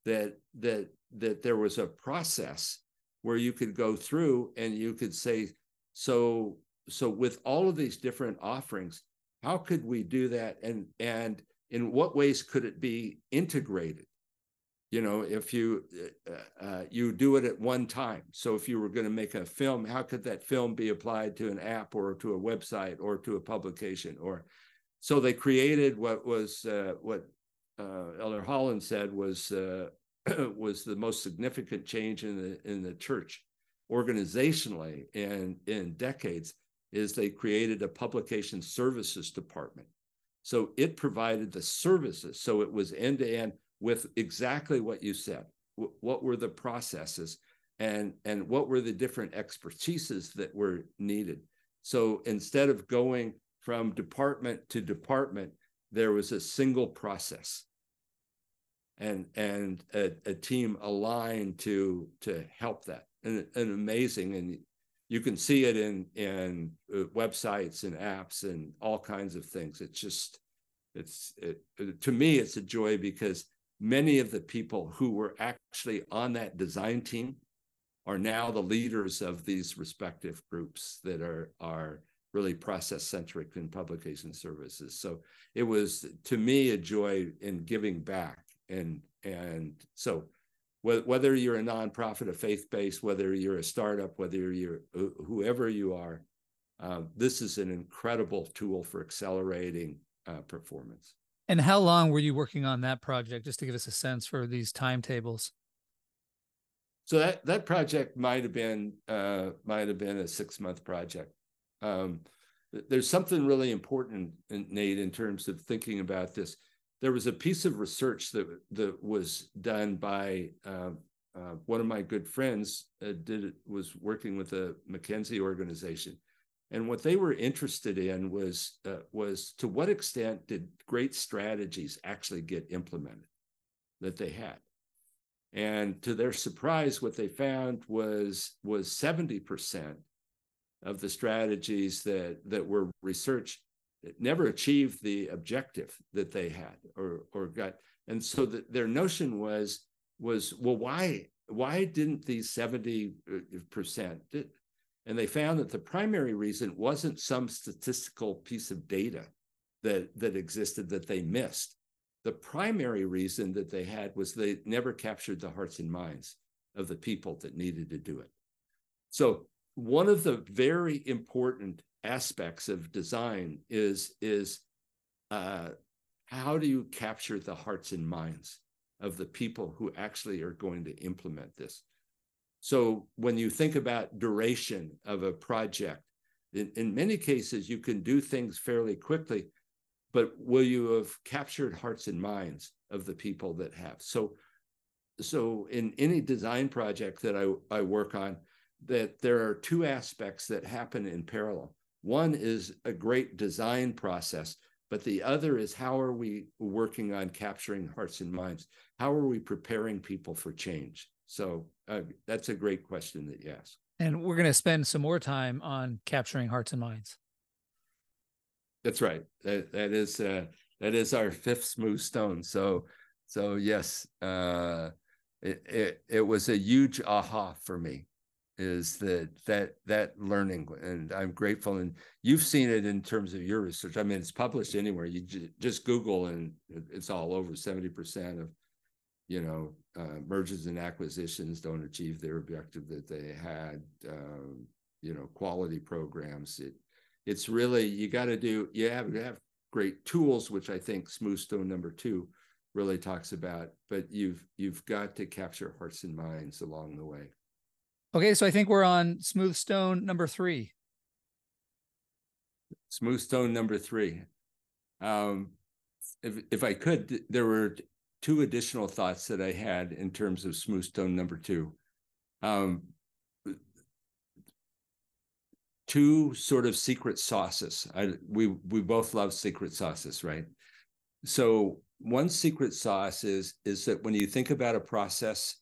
that that that there was a process where you could go through and you could say, so so with all of these different offerings, how could we do that? And and in what ways could it be integrated you know if you uh, uh, you do it at one time so if you were going to make a film how could that film be applied to an app or to a website or to a publication or so they created what was uh, what uh, elder holland said was uh, was the most significant change in the in the church organizationally in in decades is they created a publication services department so it provided the services. So it was end to end with exactly what you said. W- what were the processes and, and what were the different expertises that were needed? So instead of going from department to department, there was a single process and and a, a team aligned to to help that. And, and amazing. And you can see it in in uh, websites and apps and all kinds of things. It's just it's it, to me it's a joy because many of the people who were actually on that design team are now the leaders of these respective groups that are are really process centric in publication services. So it was to me a joy in giving back and and so whether you're a nonprofit, a faith based, whether you're a startup, whether you're whoever you are, uh, this is an incredible tool for accelerating uh, performance. And how long were you working on that project, just to give us a sense for these timetables? So that that project might have been uh, might have been a six month project. Um, there's something really important, Nate, in terms of thinking about this there was a piece of research that that was done by uh, uh, one of my good friends. Uh, did was working with a McKinsey organization, and what they were interested in was uh, was to what extent did great strategies actually get implemented that they had, and to their surprise, what they found was was seventy percent of the strategies that that were researched never achieved the objective that they had or or got. And so the, their notion was was well, why why didn't these 70% uh, and they found that the primary reason wasn't some statistical piece of data that that existed that they missed. The primary reason that they had was they never captured the hearts and minds of the people that needed to do it. So one of the very important aspects of design is is uh, how do you capture the hearts and minds of the people who actually are going to implement this so when you think about duration of a project in, in many cases you can do things fairly quickly but will you have captured hearts and minds of the people that have so so in any design project that I, I work on that there are two aspects that happen in parallel. One is a great design process, but the other is how are we working on capturing hearts and minds? How are we preparing people for change? So uh, that's a great question that you ask. And we're going to spend some more time on capturing hearts and minds. That's right. That that is uh, that is our fifth smooth stone. So so yes, uh, it, it it was a huge aha for me is that that that learning and i'm grateful and you've seen it in terms of your research. I mean it's published anywhere. You j- just google and it's all over. 70% of you know uh, mergers and acquisitions don't achieve their objective that they had um, you know quality programs. It it's really you got to do you have to have great tools which i think smoothstone number two really talks about but you've you've got to capture hearts and minds along the way Okay, so I think we're on Smooth Stone number three. Smooth Stone number three. Um, if if I could, there were two additional thoughts that I had in terms of Smooth Stone number two. Um, two sort of secret sauces. I, we we both love secret sauces, right? So one secret sauce is is that when you think about a process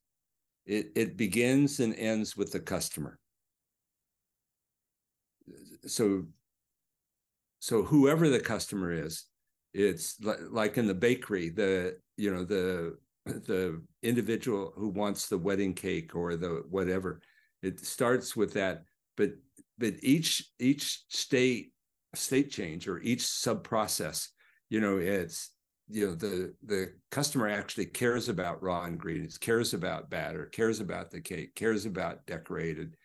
it, it begins and ends with the customer. So, so whoever the customer is, it's like in the bakery, the you know the the individual who wants the wedding cake or the whatever. It starts with that, but but each each state state change or each sub process, you know, it's you know the the customer actually cares about raw ingredients cares about batter cares about the cake cares about decorated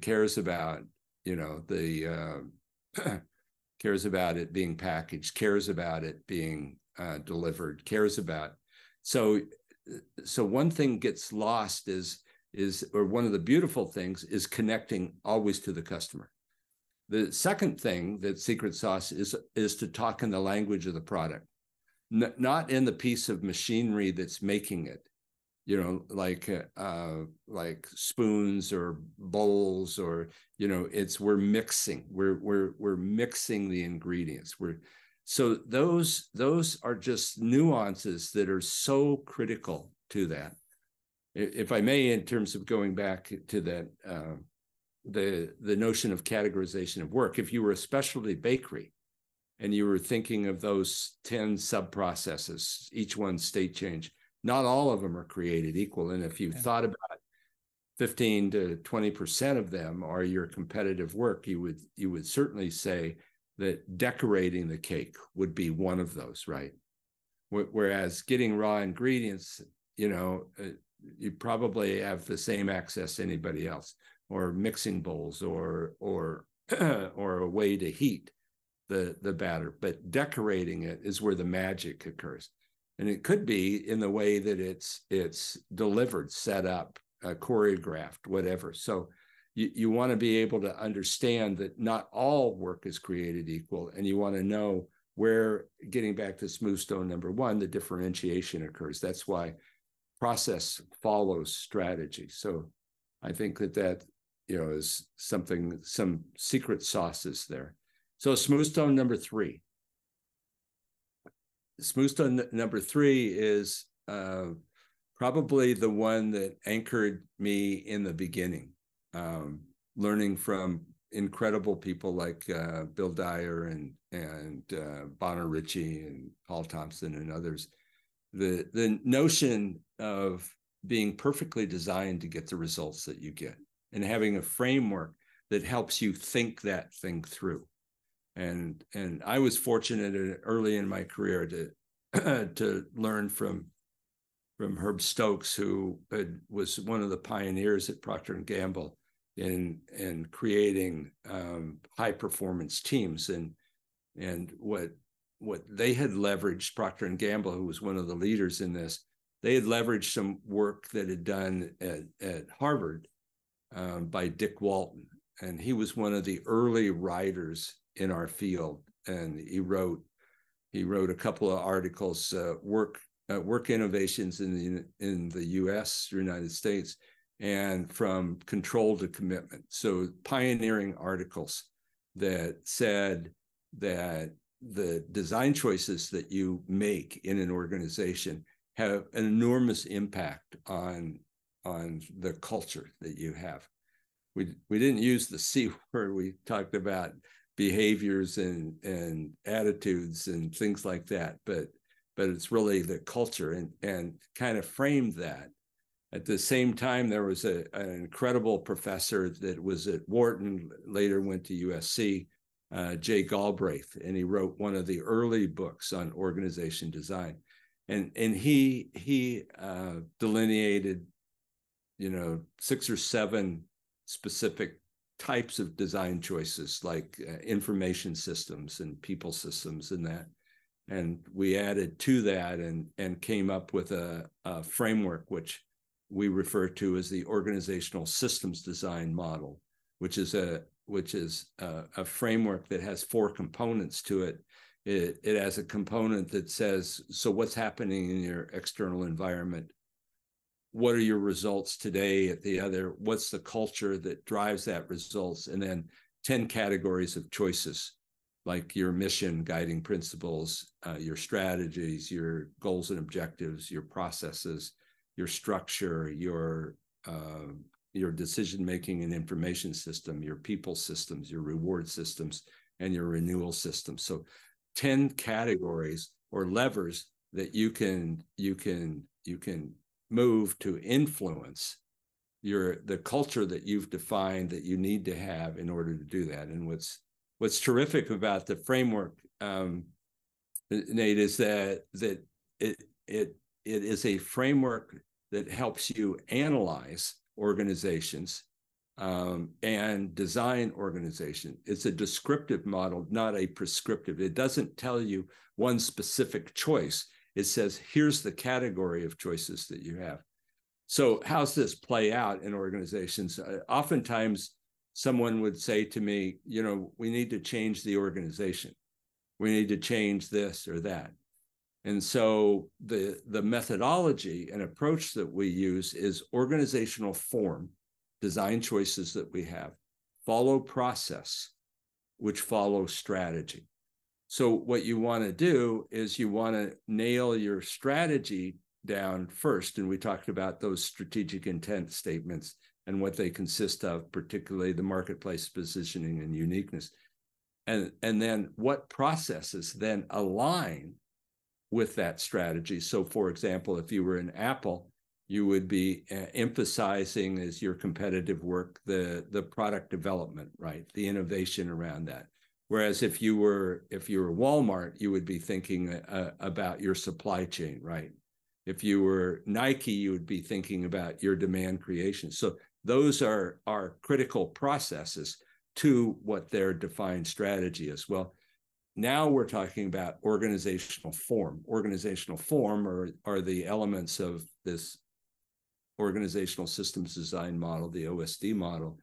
cares about you know the uh, cares about it being packaged cares about it being uh, delivered cares about so so one thing gets lost is is or one of the beautiful things is connecting always to the customer. The second thing that secret sauce is is to talk in the language of the product N- not in the piece of machinery that's making it you know like uh like spoons or bowls or you know it's we're mixing we're we're we're mixing the ingredients. We're so those those are just nuances that are so critical to that. If i may in terms of going back to that uh, the the notion of categorization of work if you were a specialty bakery and you were thinking of those 10 sub processes, each one state change, not all of them are created equal. And if you yeah. thought about 15 to 20% of them are your competitive work, you would you would certainly say that decorating the cake would be one of those, right? Whereas getting raw ingredients, you know, uh, you probably have the same access anybody else, or mixing bowls, or or or a way to heat the the batter, but decorating it is where the magic occurs. And it could be in the way that it's it's delivered, set up, uh, choreographed, whatever. So you, you want to be able to understand that not all work is created equal, and you want to know where getting back to smooth stone number one, the differentiation occurs. That's why process follows strategy. So I think that that you know is something some secret sauces there. So smooth stone number three. Smoothstone number three is uh, probably the one that anchored me in the beginning, um, learning from incredible people like uh, Bill Dyer and and uh, Bonner Ritchie and Paul Thompson and others. The the notion of being perfectly designed to get the results that you get and having a framework that helps you think that thing through and and i was fortunate early in my career to to learn from from herb stokes who had, was one of the pioneers at procter and gamble in in creating um, high performance teams. And and what what they had leveraged procter and gamble who was one of the leaders in this they had leveraged some work that had done at, at harvard um, by dick walton and he was one of the early writers in our field and he wrote he wrote a couple of articles uh, work uh, work innovations in the in the US United States and from control to commitment. So pioneering articles that said that the design choices that you make in an organization have an enormous impact on on the culture that you have. We we didn't use the C word. We talked about behaviors and and attitudes and things like that, but but it's really the culture and and kind of framed that at the same time, there was a, an incredible professor that was at Wharton, later went to USC, uh, Jay Galbraith, and he wrote one of the early books on organization design. And, and he he uh, delineated, you know, six or seven specific types of design choices, like uh, information systems and people systems, and that. And we added to that and and came up with a, a framework which we refer to as the organizational systems design model, which is a which is a, a framework that has four components to it. it. It has a component that says, so what's happening in your external environment? What are your results today at the other? What's the culture that drives that results? And then 10 categories of choices, like your mission, guiding principles, uh, your strategies, your goals and objectives, your processes, your structure, your uh, your decision making and information system, your people systems, your reward systems, and your renewal systems. So, ten categories or levers that you can you can you can move to influence your the culture that you've defined that you need to have in order to do that. And what's what's terrific about the framework, um, Nate, is that that it it it is a framework that helps you analyze organizations um, and design organization. It's a descriptive model, not a prescriptive. It doesn't tell you one specific choice. It says, here's the category of choices that you have. So, how's this play out in organizations? Uh, oftentimes, someone would say to me, you know, we need to change the organization. We need to change this or that. And so the, the methodology and approach that we use is organizational form, design choices that we have, follow process, which follows strategy. So what you want to do is you want to nail your strategy down first. And we talked about those strategic intent statements and what they consist of, particularly the marketplace positioning and uniqueness. And, and then what processes then align with that strategy. So, for example, if you were in Apple, you would be uh, emphasizing as your competitive work the the product development, right, the innovation around that. Whereas if you were if you were Walmart, you would be thinking uh, about your supply chain, right? If you were Nike, you would be thinking about your demand creation. So those are are critical processes to what their defined strategy is. Well, now we're talking about organizational form. Organizational form are, are the elements of this organizational systems design model, the OSD model,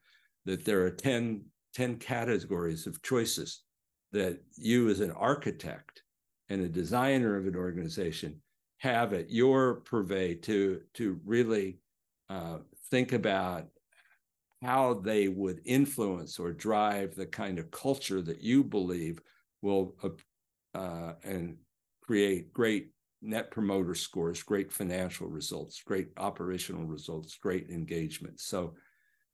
that there are 10, 10 categories of choices that you as an architect and a designer of an organization have at your purvey to, to really uh, think about how they would influence or drive the kind of culture that you believe will uh, and create great net promoter scores, great financial results, great operational results, great engagement. So,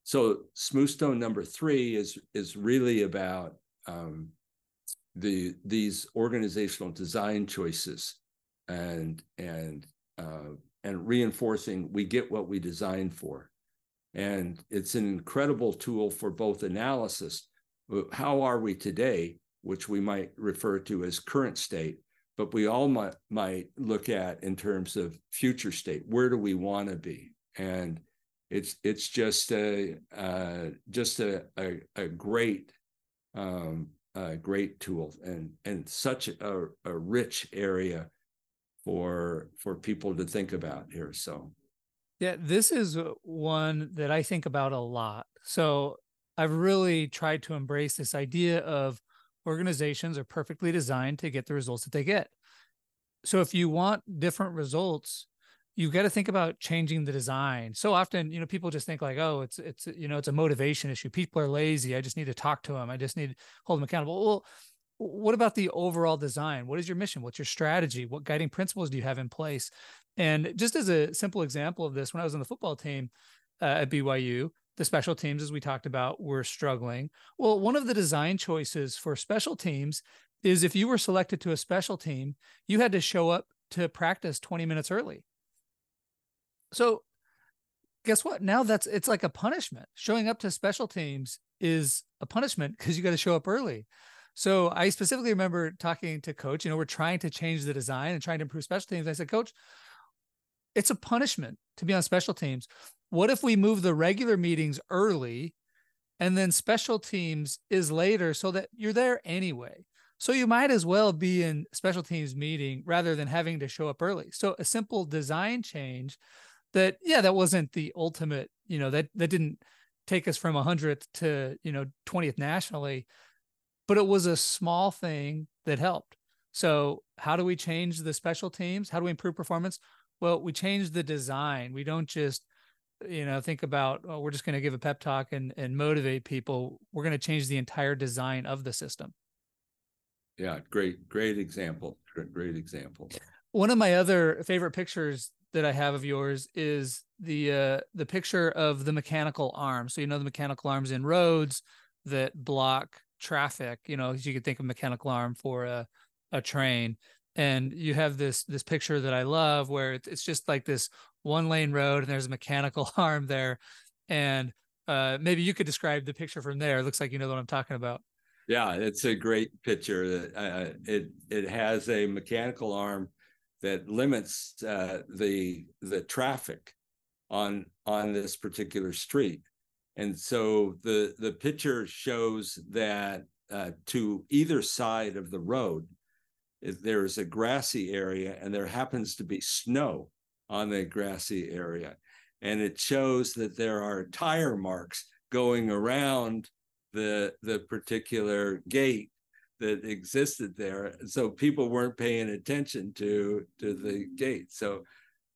so smooth stone number three is is really about um, the these organizational design choices and and uh, and reinforcing we get what we designed for. And it's an incredible tool for both analysis. How are we today, which we might refer to as current state, but we all might, might look at in terms of future state. Where do we want to be? And it's it's just a uh, just a, a, a great um, a great tool and and such a, a rich area for for people to think about here. So yeah, this is one that I think about a lot. So I've really tried to embrace this idea of organizations are perfectly designed to get the results that they get. So if you want different results, you've got to think about changing the design. So often, you know, people just think like, oh, it's it's you know, it's a motivation issue. People are lazy. I just need to talk to them. I just need to hold them accountable. Well, what about the overall design? What is your mission? What's your strategy? What guiding principles do you have in place? And just as a simple example of this, when I was on the football team uh, at BYU, the special teams, as we talked about, were struggling. Well, one of the design choices for special teams is if you were selected to a special team, you had to show up to practice 20 minutes early. So, guess what? Now that's it's like a punishment. Showing up to special teams is a punishment because you got to show up early. So I specifically remember talking to coach, you know, we're trying to change the design and trying to improve special teams. I said, coach, it's a punishment to be on special teams. What if we move the regular meetings early and then special teams is later so that you're there anyway? So you might as well be in special teams meeting rather than having to show up early. So a simple design change that, yeah, that wasn't the ultimate, you know, that that didn't take us from 100th to, you know, 20th nationally, but it was a small thing that helped. So how do we change the special teams? How do we improve performance? Well, we change the design. We don't just, you know, think about, oh, we're just going to give a pep talk and, and motivate people. We're going to change the entire design of the system. Yeah, great, great example. Great example. One of my other favorite pictures that I have of yours is the uh, the picture of the mechanical arm. So you know the mechanical arms in roads that block traffic. You know, you could think of mechanical arm for a a train and you have this this picture that I love where it's just like this one lane road and there's a mechanical arm there and uh, maybe you could describe the picture from there it looks like you know what I'm talking about yeah it's a great picture uh, it it has a mechanical arm that limits uh, the the traffic on on this particular street and so the the picture shows that uh, to either side of the road there is a grassy area and there happens to be snow on the grassy area. And it shows that there are tire marks going around the, the particular gate that existed there. So people weren't paying attention to, to the gate. So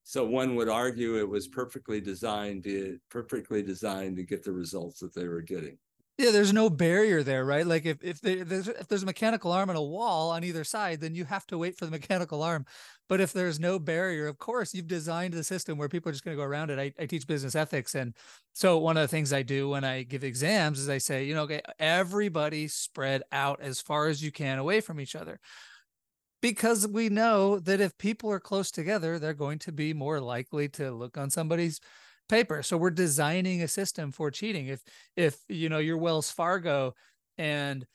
so one would argue it was perfectly designed to perfectly designed to get the results that they were getting. Yeah, there's no barrier there, right? Like if if there's if there's a mechanical arm and a wall on either side, then you have to wait for the mechanical arm. But if there's no barrier, of course, you've designed the system where people are just going to go around it. I, I teach business ethics, and so one of the things I do when I give exams is I say, you know, okay, everybody spread out as far as you can away from each other, because we know that if people are close together, they're going to be more likely to look on somebody's paper. So we're designing a system for cheating. If if you know you're Wells Fargo and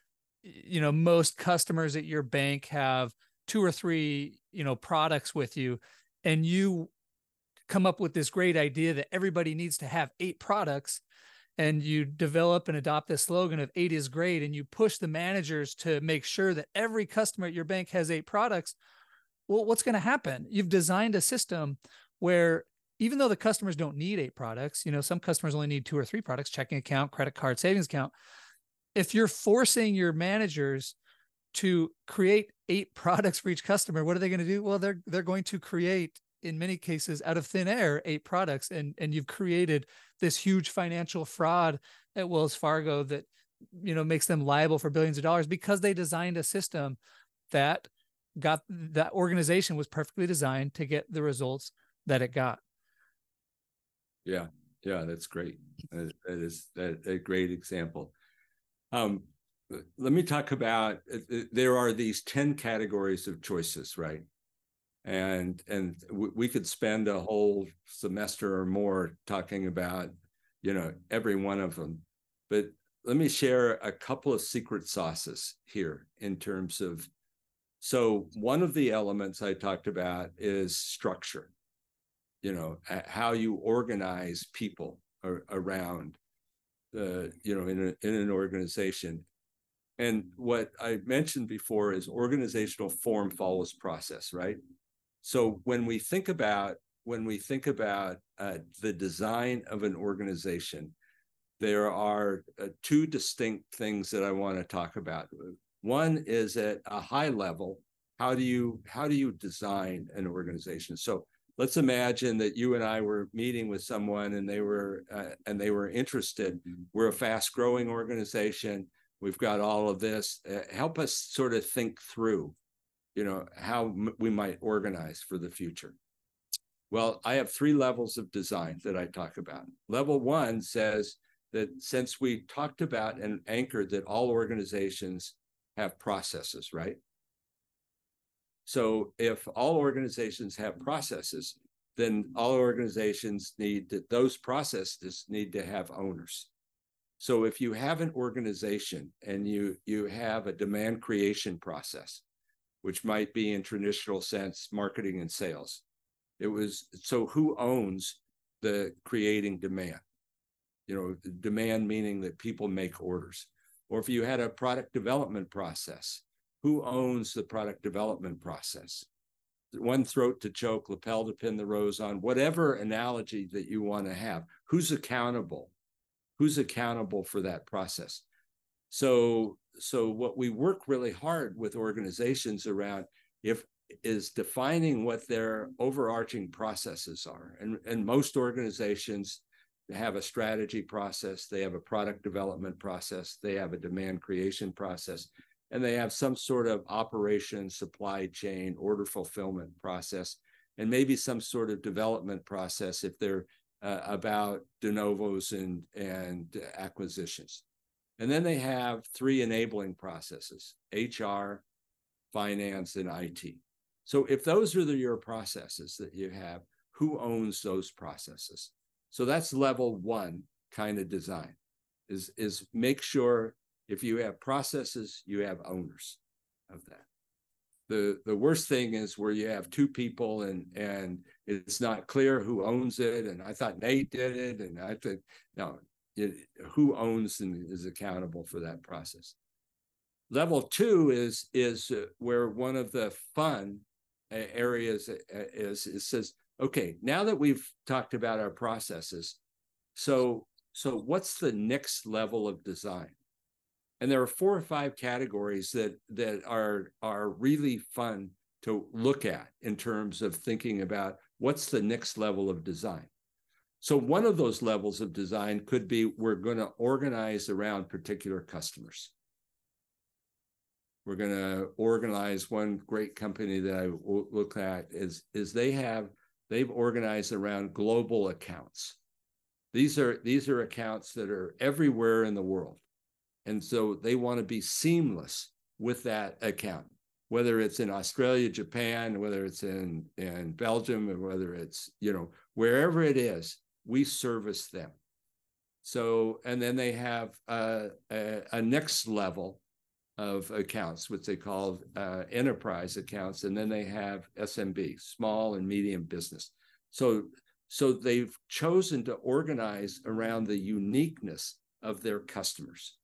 you know most customers at your bank have two or three you know products with you and you come up with this great idea that everybody needs to have eight products and you develop and adopt this slogan of eight is great and you push the managers to make sure that every customer at your bank has eight products well what's going to happen you've designed a system where even though the customers don't need eight products, you know, some customers only need two or three products, checking account, credit card, savings account. If you're forcing your managers to create eight products for each customer, what are they going to do? Well, they're they're going to create in many cases out of thin air eight products and and you've created this huge financial fraud at Wells Fargo that you know makes them liable for billions of dollars because they designed a system that got that organization was perfectly designed to get the results that it got yeah, yeah, that's great. that, is that, a great example. Um, let me talk about. Uh, uh, there are these ten categories of choices, right? and and we could spend a whole semester or more talking about you know every one of them but let me share a couple of secret sauces here in terms of so one of the elements i talked about is structure you know how you organize people around uh, you know in, a, in an organization and what i mentioned before is organizational form follows process right so when we think about when we think about uh, the design of an organization, there are uh, two distinct things that I want to talk about. One is at a high level, how do you how do you design an organization? So let's imagine that you and I were meeting with someone and they were uh, and they were interested. Mm-hmm. We're a fast growing organization. We've got all of this. Uh, help us sort of think through you know how m- we might organize for the future. Well i have three levels of design that i talk about. Level one says that since we talked about and anchored that all organizations have processes right? So if all organizations have processes then all organizations need that those processes need to have owners so if you have an organization and you you have a demand creation process which might be in traditional sense marketing and sales. It was so who owns the creating demand? You know, demand meaning that people make orders. Or if you had a product development process, who owns the product development process? One throat to choke, lapel to pin the rose on, whatever analogy that you want to have, who's accountable? Who's accountable for that process? So so what we work really hard with organizations around if is defining what their overarching processes are. And, and most organizations have a strategy process, they have a product development process, they have a demand creation process, and they have some sort of operation, supply chain, order fulfillment process, and maybe some sort of development process if they're uh, about de novos and, and acquisitions. And then they have three enabling processes HR, finance, and IT. So if those are the, your processes that you have, who owns those processes? So that's level one kind of design is, is make sure if you have processes, you have owners of that. The, the worst thing is where you have two people and and it's not clear who owns it. And I thought Nate did it, and I think no, it, who owns and is accountable for that process. Level two is is uh, where one of the fun uh, areas uh, is is says, okay, now that we've talked about our processes, so so what's the next level of design? And there are four or five categories that that are are really fun to look at in terms of thinking about what's the next level of design. So one of those levels of design could be we're going to organize around particular customers. We're going to organize one great company that I look at is is they have they've organized around global accounts. These are these are accounts that are everywhere in the world. And so they want to be seamless with that account, whether it's in Australia, Japan, whether it's in, in Belgium, or whether it's, you know, wherever it is, we service them. So, and then they have a, a next level of accounts, which they call uh, enterprise accounts, and then they have SMB, small and medium business. So, so they've chosen to organize around the uniqueness of their customers.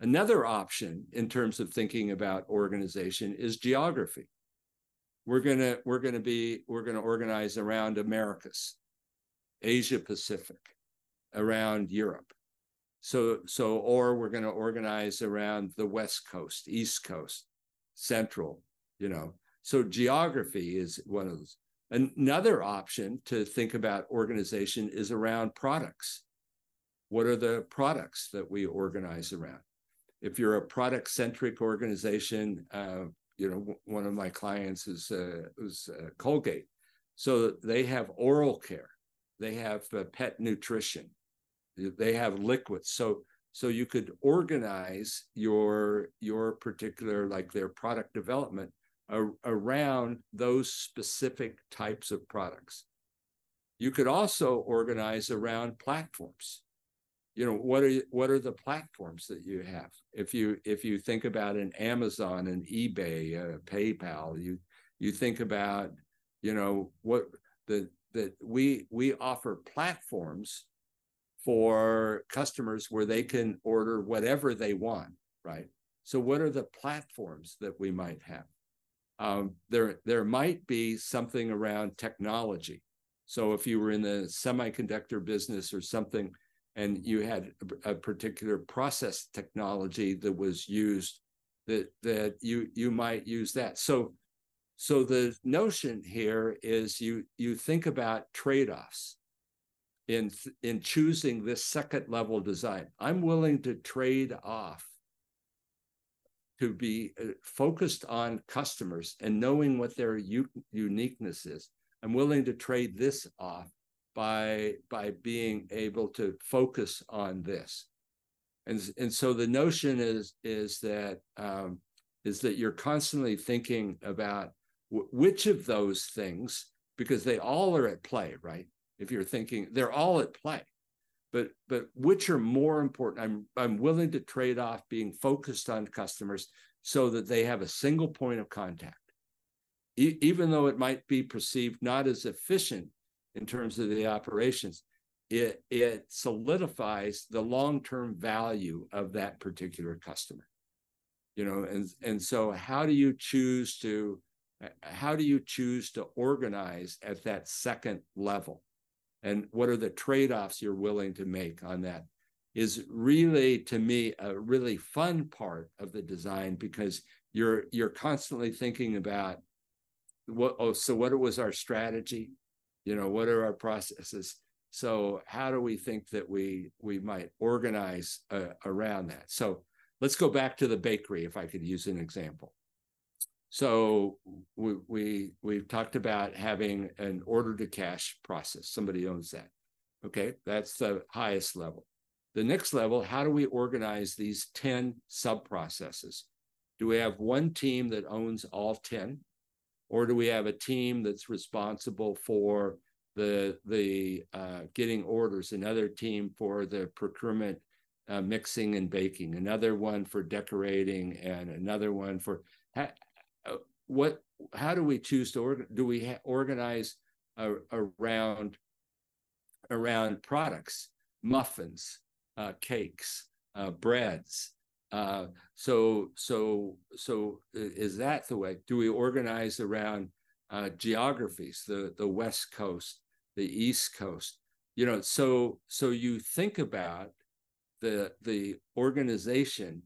Another option in terms of thinking about organization is geography. We're gonna we're gonna be we're gonna organize around Americas. Asia Pacific, around Europe. So, so, or we're going to organize around the West Coast, East Coast, Central, you know. So geography is one of those. Another option to think about organization is around products. What are the products that we organize around? If you're a product centric organization, uh, you know, one of my clients is, uh, uh, Colgate. So they have oral care they have uh, pet nutrition they have liquids so so you could organize your your particular like their product development around those specific types of products. You could also organize around platforms. You know, what are what are the platforms that you have? If you if you think about an Amazon, an eBay, a PayPal, you you think about, you know, what the that we we offer platforms for customers where they can order whatever they want, right? So what are the platforms that we might have? Um, there, there might be something around technology. So if you were in the semiconductor business or something, and you had a, particular process technology that was used, that that you you might use that. So so the notion here is you you think about trade-offs in in choosing this second level design. I'm willing to trade off to be uh, focused on customers and knowing what their u- uniqueness is. I'm willing to trade this off by by being able to focus on this. And, and so the notion is is that um, is that you're constantly thinking about w- which of those things because they all are at play, right? If you're thinking they're all at play but but which are more important i'm i'm willing to trade off being focused on customers so that they have a single point of contact e- even though it might be perceived not as efficient in terms of the operations it it solidifies the long-term value of that particular customer. You know and and so how do you choose to how do you choose to organize at that second level? And what are the trade-offs you're willing to make on that is really to me a really fun part of the design because you're you're constantly thinking about what oh so what was our strategy you know what are our processes so how do we think that we we might organize uh, around that so let's go back to the bakery if i could use an example so we, we we've talked about having an order to cash process. Somebody owns that. Okay, that's the highest level. The next level, how do we organize these 10 sub processes? Do we have one team that owns all 10? Or do we have a team that's responsible for the the uh, getting orders, another team for the procurement, uh, mixing and baking, another one for decorating, and another one for what how do we choose to organ do we ha- organize uh, around around products muffins uh, cakes uh, breads uh, so so so is that the way? Do we organize around uh, geographies the the west coast the east coast? You know so so you think about the the organization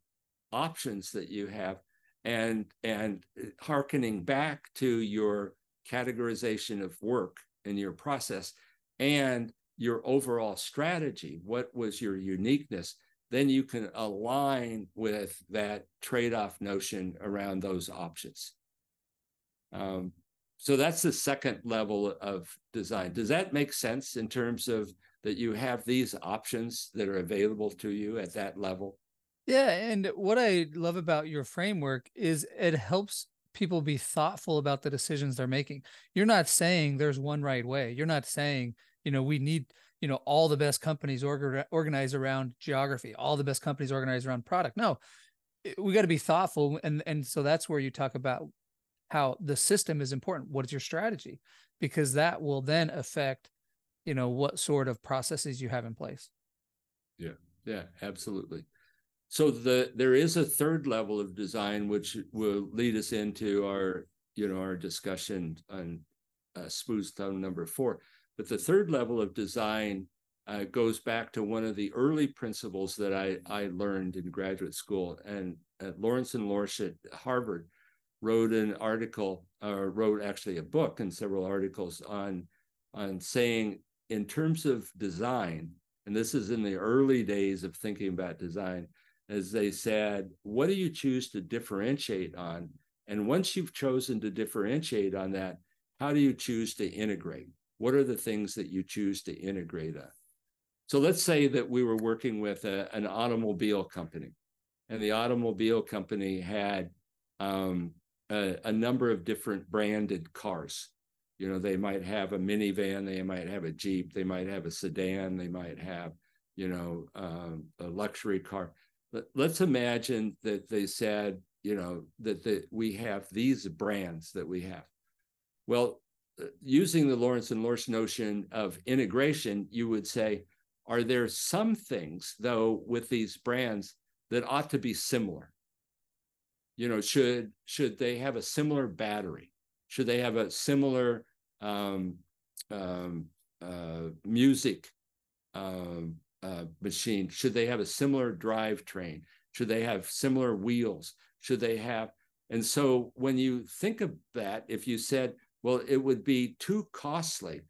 options that you have and and harkening back to your categorization of work and your process and your overall strategy. What was your uniqueness then you can align with that trade-off notion around those options um, so that's the second level of design does that make sense in terms of that you have these options that are available to you at that level yeah, and what I love about your framework is it helps people be thoughtful about the decisions they're making. You're not saying there's one right way. You're not saying, you know, we need, you know, all the best companies organize around geography, all the best companies organize around product. No, we got to be thoughtful and and so that's where you talk about how the system is important. What is your strategy? Because that will then affect, you know, what sort of processes you have in place. Yeah. Yeah, absolutely. So the there is a third level of design which will lead us into our you know our discussion on uh, stone number four. But the third level of design uh, goes back to one of the early principles that I I learned in graduate school. And uh, Lawrence and Lorsch at Harvard wrote an article, or wrote actually a book and several articles on on saying in terms of design, and this is in the early days of thinking about design as they said, what do you choose to differentiate on? And once you've chosen to differentiate on that, how do you choose to integrate? What are the things that you choose to integrate on? So let's say that we were working with a, an automobile company, and the automobile company had um, a, a, number of different branded cars. You know, they might have a minivan, they might have a Jeep, they might have a sedan, they might have, you know, um, a luxury car. But let's imagine that they said, you know, that, that we have these brands that we have. Well, using the Lawrence and Lorsch notion of integration, you would say, are there some things, though, with these brands that ought to be similar? You know, should should they have a similar battery? Should they have a similar um, um, uh, music um, uh, machine? Should they have a similar drivetrain? Should they have similar wheels? Should they have? And so when you think of that, if you said, well, it would be too costly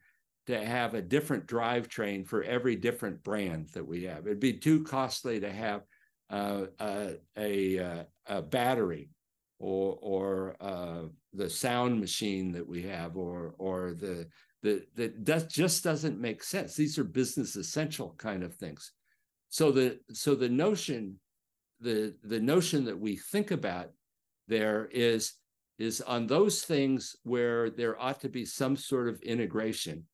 to have a different drivetrain for every different brand that we have. It'd be too costly to have uh, a, a, uh, a, battery or or uh, the sound machine that we have or or the the that does, just doesn't make sense. These are business essential kind of things. So the so the notion the the notion that we think about there is is on those things where there ought to be some sort of integration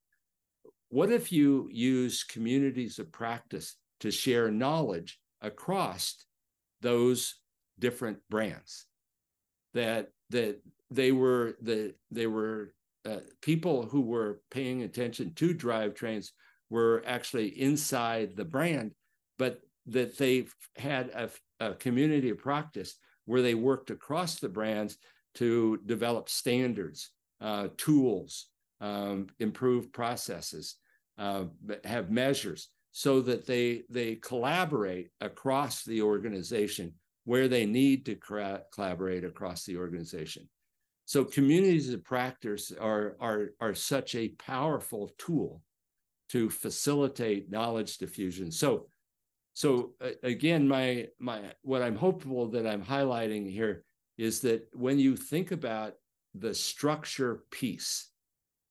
what if you use communities of practice to share knowledge across those different brands? That that they were the they were uh, people who were paying attention to drivetrains were actually inside the brand, but that they had a, a community of practice where they worked across the brands to develop standards, uh, tools, um, improve processes, uh, have measures so that they they collaborate across the organization where they need to collaborate across the organization. So communities of practice are, are, are such a powerful tool to facilitate knowledge diffusion. So, so uh, again, my my what I'm hopeful that I'm highlighting here is that when you think about the structure piece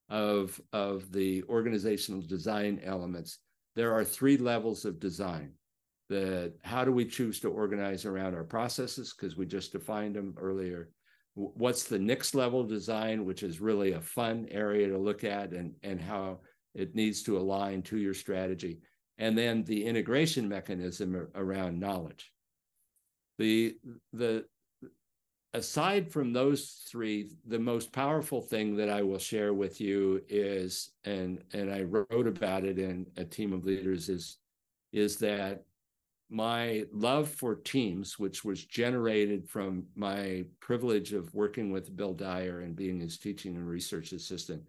of, of the organizational design elements, there are three levels of design. The how do we choose to organize around our processes? Because we just defined them earlier. What's the next level design, which is really a fun area to look at and, and how it needs to align to your strategy. And then the integration mechanism around knowledge. The, the, aside from those three, the most powerful thing that I will share with you is, and and I wrote about it in a team of leaders, is is that my love for teams, which was generated from my privilege of working with Bill Dyer and being his teaching and research assistant,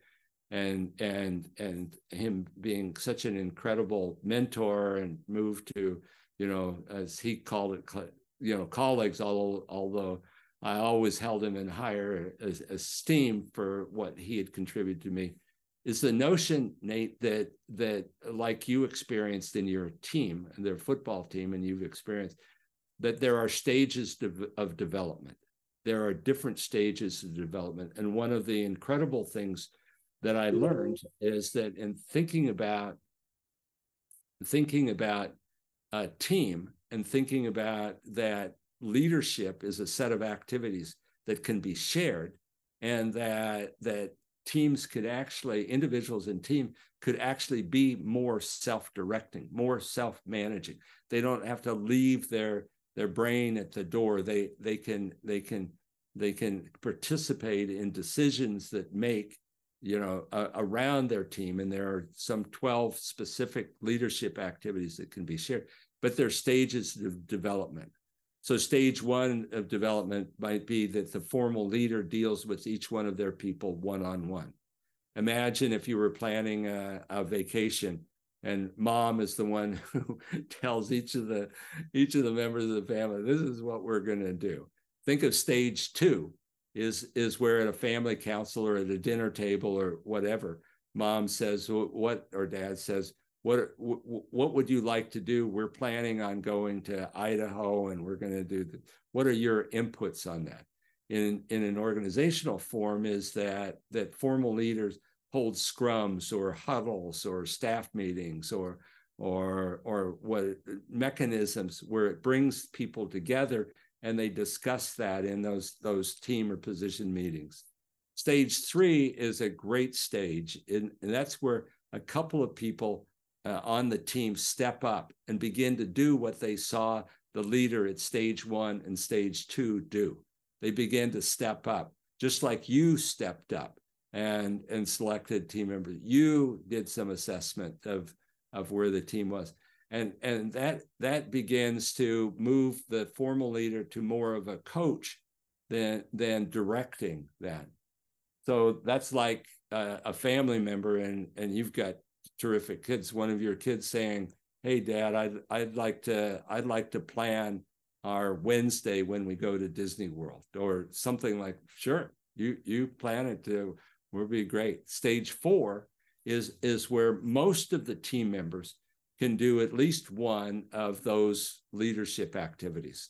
and and and him being such an incredible mentor and moved to, you know, as he called it, you know, colleagues, although although I always held him in higher esteem for what he had contributed to me. Is the notion, Nate, that that like you experienced in your team and their football team, and you've experienced that there are stages of development. There are different stages of development, and one of the incredible things that I learned is that in thinking about thinking about a team and thinking about that leadership is a set of activities that can be shared and that that teams could actually individuals and team could actually be more self-directing more self-managing. They don't have to leave their their brain at the door. They they can they can they can participate in decisions that make you know uh, around their team. And there are some 12 specific leadership activities that can be shared but they're stages of development so stage one of development might be that the formal leader deals with each one of their people one-on-one. Imagine if you were planning a, a vacation and mom is the one who tells each of the each of the members of the family, this is what we're going to do. Think of stage two is is where at a family council or at a dinner table or whatever, mom says what or dad says, what what would you like to do we're planning on going to idaho and we're going to do the, what are your inputs on that in in an organizational form is that that formal leaders hold scrums or huddles or staff meetings or or or what mechanisms where it brings people together and they discuss that in those those team or position meetings. Stage three is a great stage, and, and that's where a couple of people uh, on the team step up and begin to do what they saw the leader at stage one and stage two do. They begin to step up, just like you stepped up and and selected team members. You did some assessment of of where the team was and and that that begins to move the formal leader to more of a coach than than directing that so that's like a, a family member and and you've got terrific kids one of your kids saying hey dad i'd i'd like to i'd like to plan our wednesday when we go to disney world or something like sure you you plan it to will be great stage four is is where most of the team members can do at least one of those leadership activities.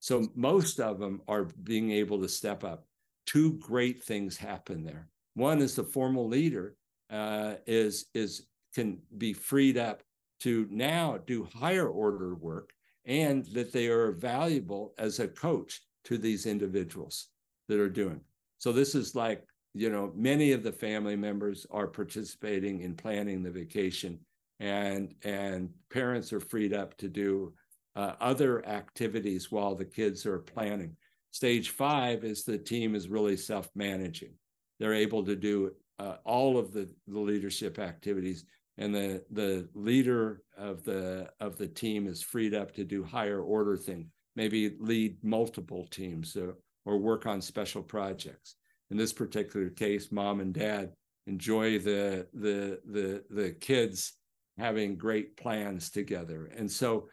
So most of them are being able to step up. Two great things happen there. One is the formal leader uh, is is can be freed up to now do higher order work, and that they are valuable as a coach to these individuals that are doing. So this is like you know many of the family members are participating in planning the vacation and and parents are freed up to do uh, other activities while the kids are planning. Stage five is the team is really self-managing. They're able to do uh, all of the, the leadership activities, and the the leader of the of the team is freed up to do higher order things, maybe lead multiple teams or, or work on special projects. In this particular case, mom and dad enjoy the the the the kids having great plans together. And so,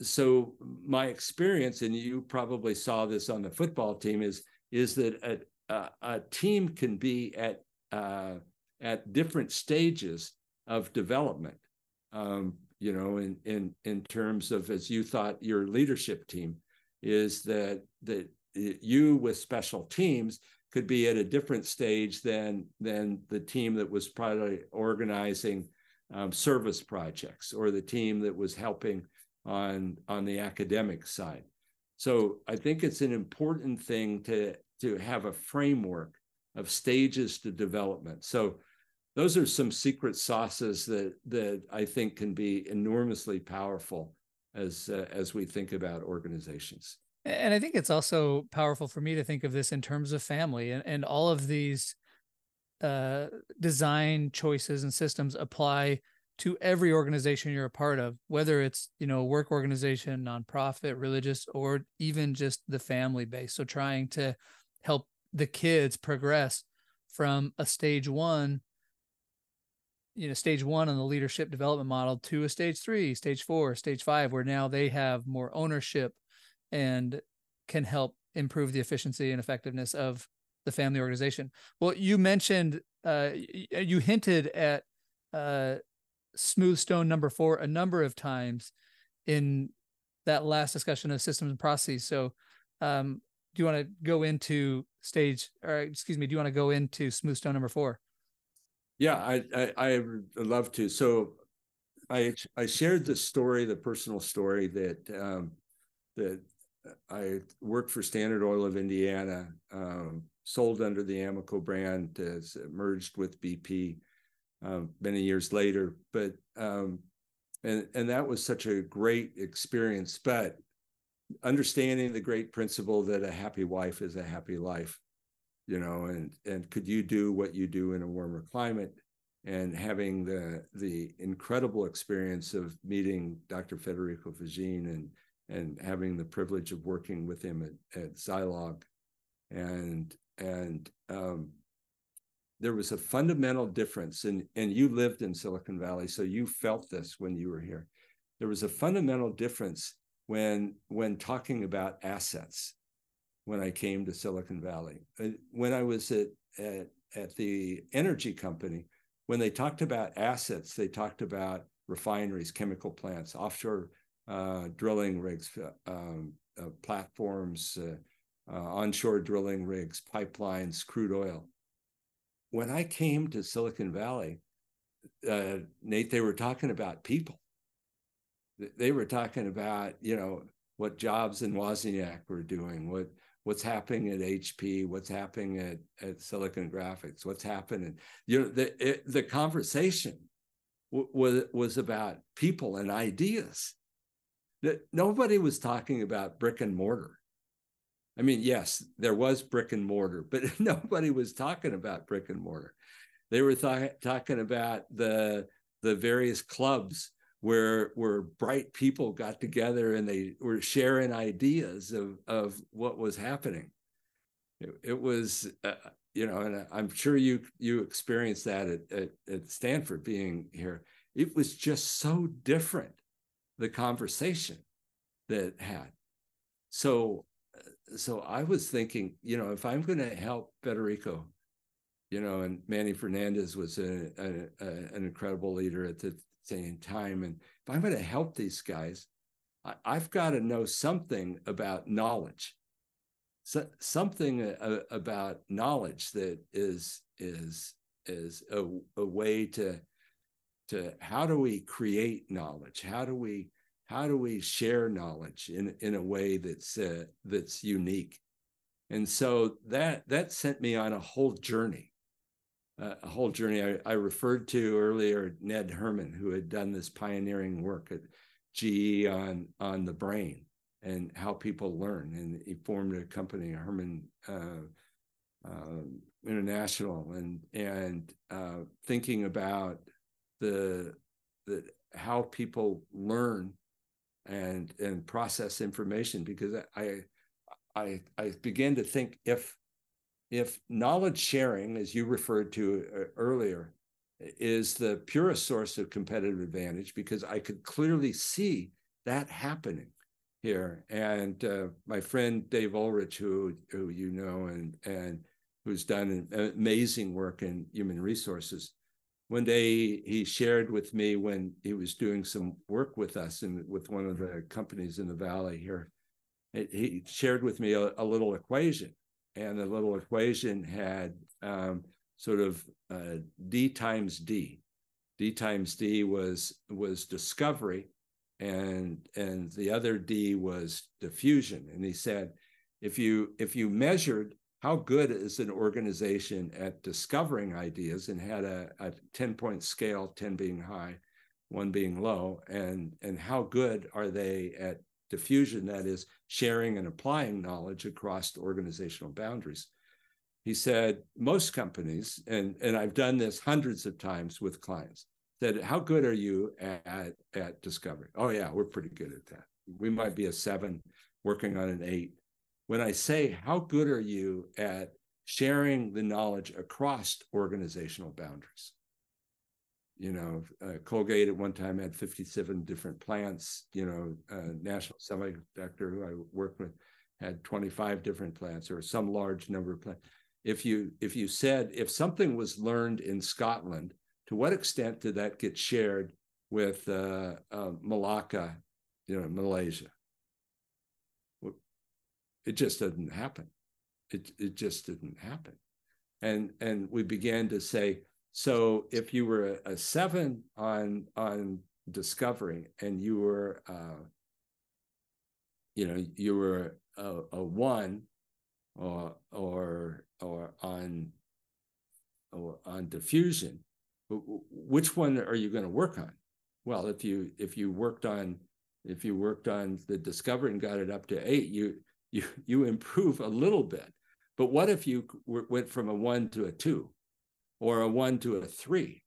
so my experience, and you probably saw this on the football team, is is that a, a, a team can be at uh, at different stages of development. Um, you know, in in in terms of as you thought your leadership team is that that you with special teams could be at a different stage than than the team that was probably organizing um, service projects or the team that was helping on on the academic side. So I think it's an important thing to to have a framework of stages to development. So those are some secret sauces that that I think can be enormously powerful as uh, as we think about organizations. And I think it's also powerful for me to think of this in terms of family and, and all of these uh, design choices and systems apply to every organization you're a part of, whether it's you know work organization, nonprofit, religious, or even just the family base. So trying to help the kids progress from a stage one you know stage one on the leadership development model to a stage three stage four stage five where now they have more ownership and can help improve the efficiency and effectiveness of the family organization. Well, you mentioned, uh, you hinted at uh, smooth stone number four a number of times in that last discussion of systems and processes. So, um, do you want to go into stage, or excuse me, do you want to go into smooth stone number four? Yeah, I, I I love to. So, I I shared the story, the personal story that um, that I worked for Standard Oil of Indiana um, sold under the Amoco brand, has merged with BP um, many years later. But um, and and that was such a great experience. But understanding the great principle that a happy wife is a happy life, you know, and and could you do what you do in a warmer climate? And having the the incredible experience of meeting Dr. Federico Faggin and and having the privilege of working with him at, at Zilog and and um, there was a fundamental difference and and you lived in silicon valley so you felt this when you were here there was a fundamental difference when when talking about assets when i came to silicon valley uh, when i was at at, at the energy company when they talked about assets they talked about refineries chemical plants offshore uh, drilling rigs uh, um, uh, platforms uh, uh, onshore drilling rigs, pipelines, crude oil. When I came to Silicon Valley, Nate, they were talking about people. They were talking about, you know, what Jobs and Wozniak were doing, what what's happening at HP, what's happening at, at Silicon Graphics, what's happening. You know, the it, the conversation was was about people and ideas. That nobody was talking about brick and mortar. I mean, yes, there was brick and mortar, but nobody was talking about brick and mortar. They were th- talking about the the various clubs where where bright people got together and they were sharing ideas of of what was happening. It, it was, uh, you know, and I'm sure you you experienced that at, at, at Stanford being here. It was just so different the conversation that had. So so I was thinking, you know, if I'm going to help Federico, you know, and Manny Fernandez was a, a, a, an incredible leader at the same time, and if I'm going to help these guys, I, have got to know something about knowledge, so, something a, uh, about knowledge that is is is a, a way to to how do we create knowledge? How do we how do we share knowledge in, in a way that's uh, that's unique? And so that that sent me on a whole journey. uh, a whole journey. I, I, referred to earlier Ned Herrmann who had done this pioneering work at ge on on the brain and how people learn. And he formed a company Herrmann uh, uh, international. And and uh, thinking about the the how people learn and and process information because I I I began to think if if knowledge sharing, as you referred to uh, earlier, is the purest source of competitive advantage because I could clearly see that happening here. And uh, my friend Dave Ulrich, who who you know and and who's done amazing work in human resources, one day he shared with me when he was doing some work with us and with one of the companies in the valley here he shared with me a, a little equation and the little equation had um, sort of uh, d times d. D times d was was discovery and and the other d was diffusion. And he said if you if you measured how good is an organization at discovering ideas and had a, a 10 point scale 10 being high one being low and and how good are they at diffusion that is sharing and applying knowledge across organizational boundaries. He said most companies and and i've done this hundreds of times with clients said how good are you at at discovery? Oh yeah we're pretty good at that. We might be a seven working on an eight. When I say, how good are you at sharing the knowledge across organizational boundaries? You know, uh, Colgate at one time had 57 different plants. You know, uh, National Semiconductor, who I worked with, had 25 different plants or some large number of plants. If you if you said if something was learned in Scotland, to what extent did that get shared with uh, uh Malacca, you know, Malaysia? It just didn't happen. It it just didn't happen. And and we began to say, so if you were a, a seven on on discovery and you were uh, you know you were a, a one or or or on or on diffusion which one are you going to work on well if you if you worked on if you worked on the discovery and got it up to eight you you you improve a little bit. But what if you went from a one to a two, or a one to a three?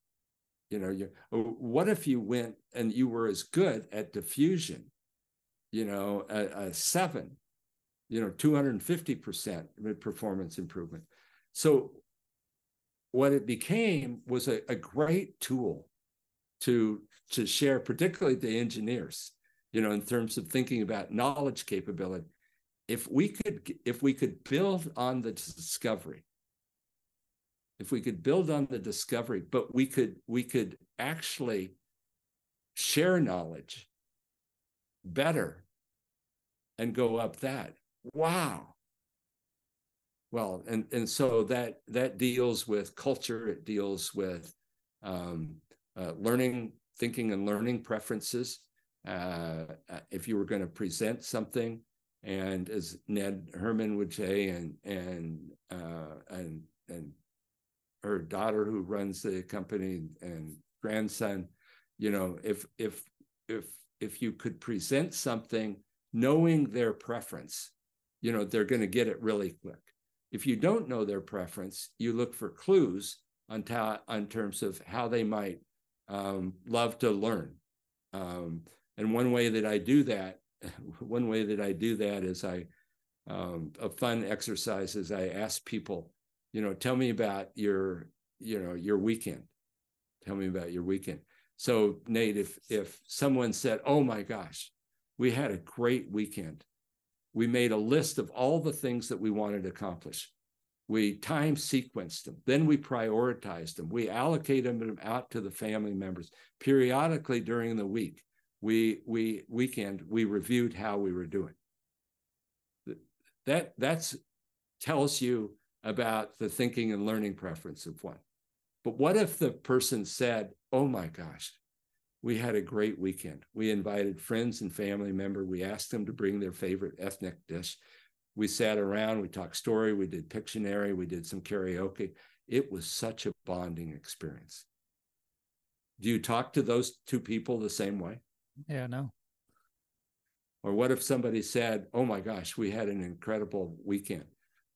You know, you, uh, what if you went and you were as good at diffusion, you know, a, a seven, you know, 250% performance improvement. So what it became was a, a great tool to to share, particularly the engineers, you know, in terms of thinking about knowledge capability if we could if we could build on the discovery if we could build on the discovery but we could we could actually share knowledge better and go up that. Wow. Well and and so that that deals with culture. It deals with um, uh, learning thinking and learning preferences. Uh, uh if you were going to present something, and as Ned Herrmann would say, and and uh, and and her daughter who runs the company and grandson, you know, if if if if you could present something knowing their preference, you know, they're going to get it really quick. If you don't know their preference, you look for clues on, ta- on terms of how they might um, love to learn. Um, and one way that I do that, one way that I do that is I, um, a fun exercise is I ask people, you know, tell me about your, you know, your weekend. Tell me about your weekend. So Nate, if if someone said, "Oh my gosh, we had a great weekend," we made a list of all the things that we wanted to accomplish. We time sequenced them. Then we prioritized them. We allocated them out to the family members periodically during the week. We we weekend we reviewed how we were doing. That that's tells you about the thinking and learning preference of one. But what if the person said, "Oh my gosh, we had a great weekend. We invited friends and family member. We asked them to bring their favorite ethnic dish we sat around, we talked story, we did Pictionary, we did some karaoke. It was such a bonding experience. Do you talk to those two people the same way? Yeah, no. Or what if somebody said, "Oh my gosh, we had an incredible weekend.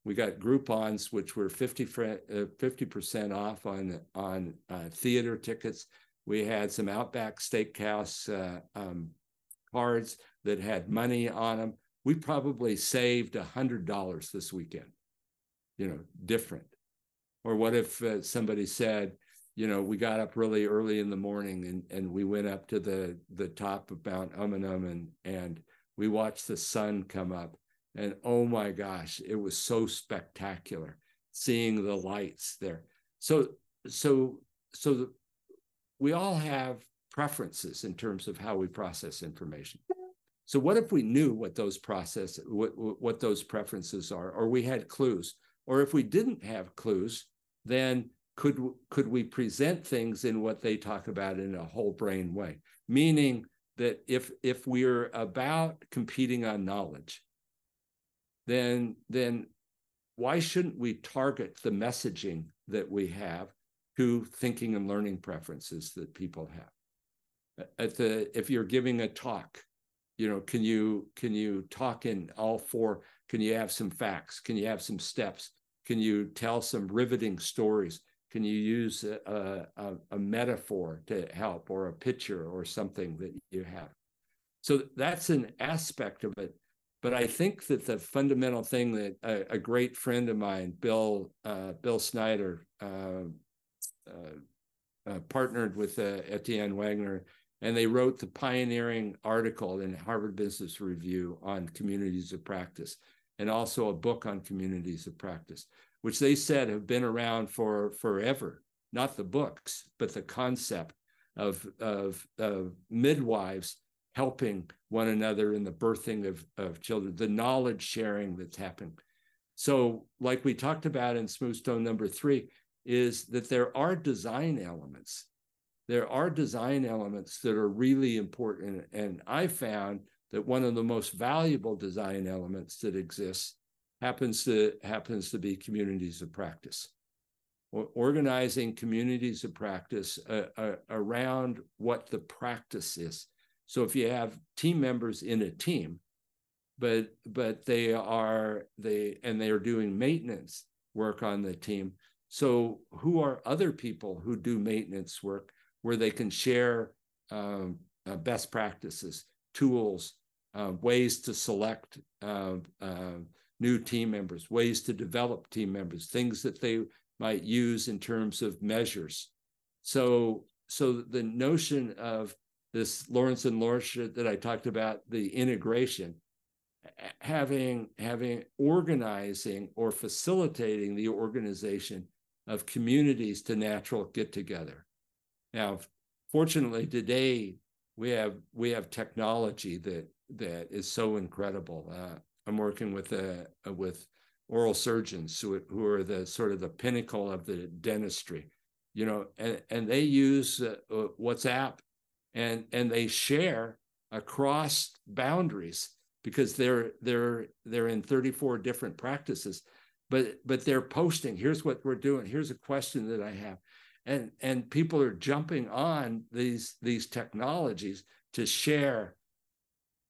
We got Groupons, which were 50 percent uh, off on on uh, theater tickets. We had some Outback Steakhouse uh, um, cards that had money on them. We probably saved hundred dollars this weekend you know different. Or what if uh, somebody said you know we got up really early in the morning and and we went up to the the top of mount umunhum and and we watched the sun come up and oh my gosh it was so spectacular seeing the lights there. So so so the, we all have preferences in terms of how we process information. So what if we knew what those process, what, what those preferences are, or we had clues, or if we didn't have clues, then could could we present things in what they talk about in a whole brain way? Meaning that if if we're about competing on knowledge, then then why shouldn't we target the messaging that we have to thinking and learning preferences that people have? At the if you're giving a talk you know can you can you talk in all four? Can you have some facts? Can you have some steps? Can you tell some riveting stories? Can you use a, a, a metaphor to help or a picture or something that you have? So that's an aspect of it but i think that the fundamental thing that a, a great friend of mine bill uh, bill snyder uh, uh, uh partnered with uh, Etienne Wenger and they wrote the pioneering article in Harvard Business Review on communities of practice, and also a book on communities of practice, which they said have been around for forever. Not the books, but the concept of, of, of midwives helping one another in the birthing of, of children, the knowledge sharing that's happening. So, like we talked about in Smooth Stone number three, is that there are design elements there are design elements that are really important. And I found that one of the most valuable design elements that exists happens to happens to be communities of practice. Or organizing communities of practice uh, uh, around what the practice is. So if you have team members in a team, but but they are they and they are doing maintenance work on the team. So who are other people who do maintenance work? where they can share um, uh, best practices, tools, uh, ways to select uh, new team members, ways to develop team members, things that they might use in terms of measures. So, so the notion of this Lawrence and Lorsch that I talked about, the integration, having having organizing or facilitating the organization of communities to natural get together now, fortunately, today we have we have technology that that is so incredible. Uh, I'm working with a, uh, with oral surgeons who, who are the sort of the pinnacle of the dentistry, you know, and, and they use uh, uh WhatsApp and and they share across boundaries because they're they're they're in 34 different practices but but they're posting here's what we're doing. Here's a question that i have. And and people are jumping on these these technologies to share.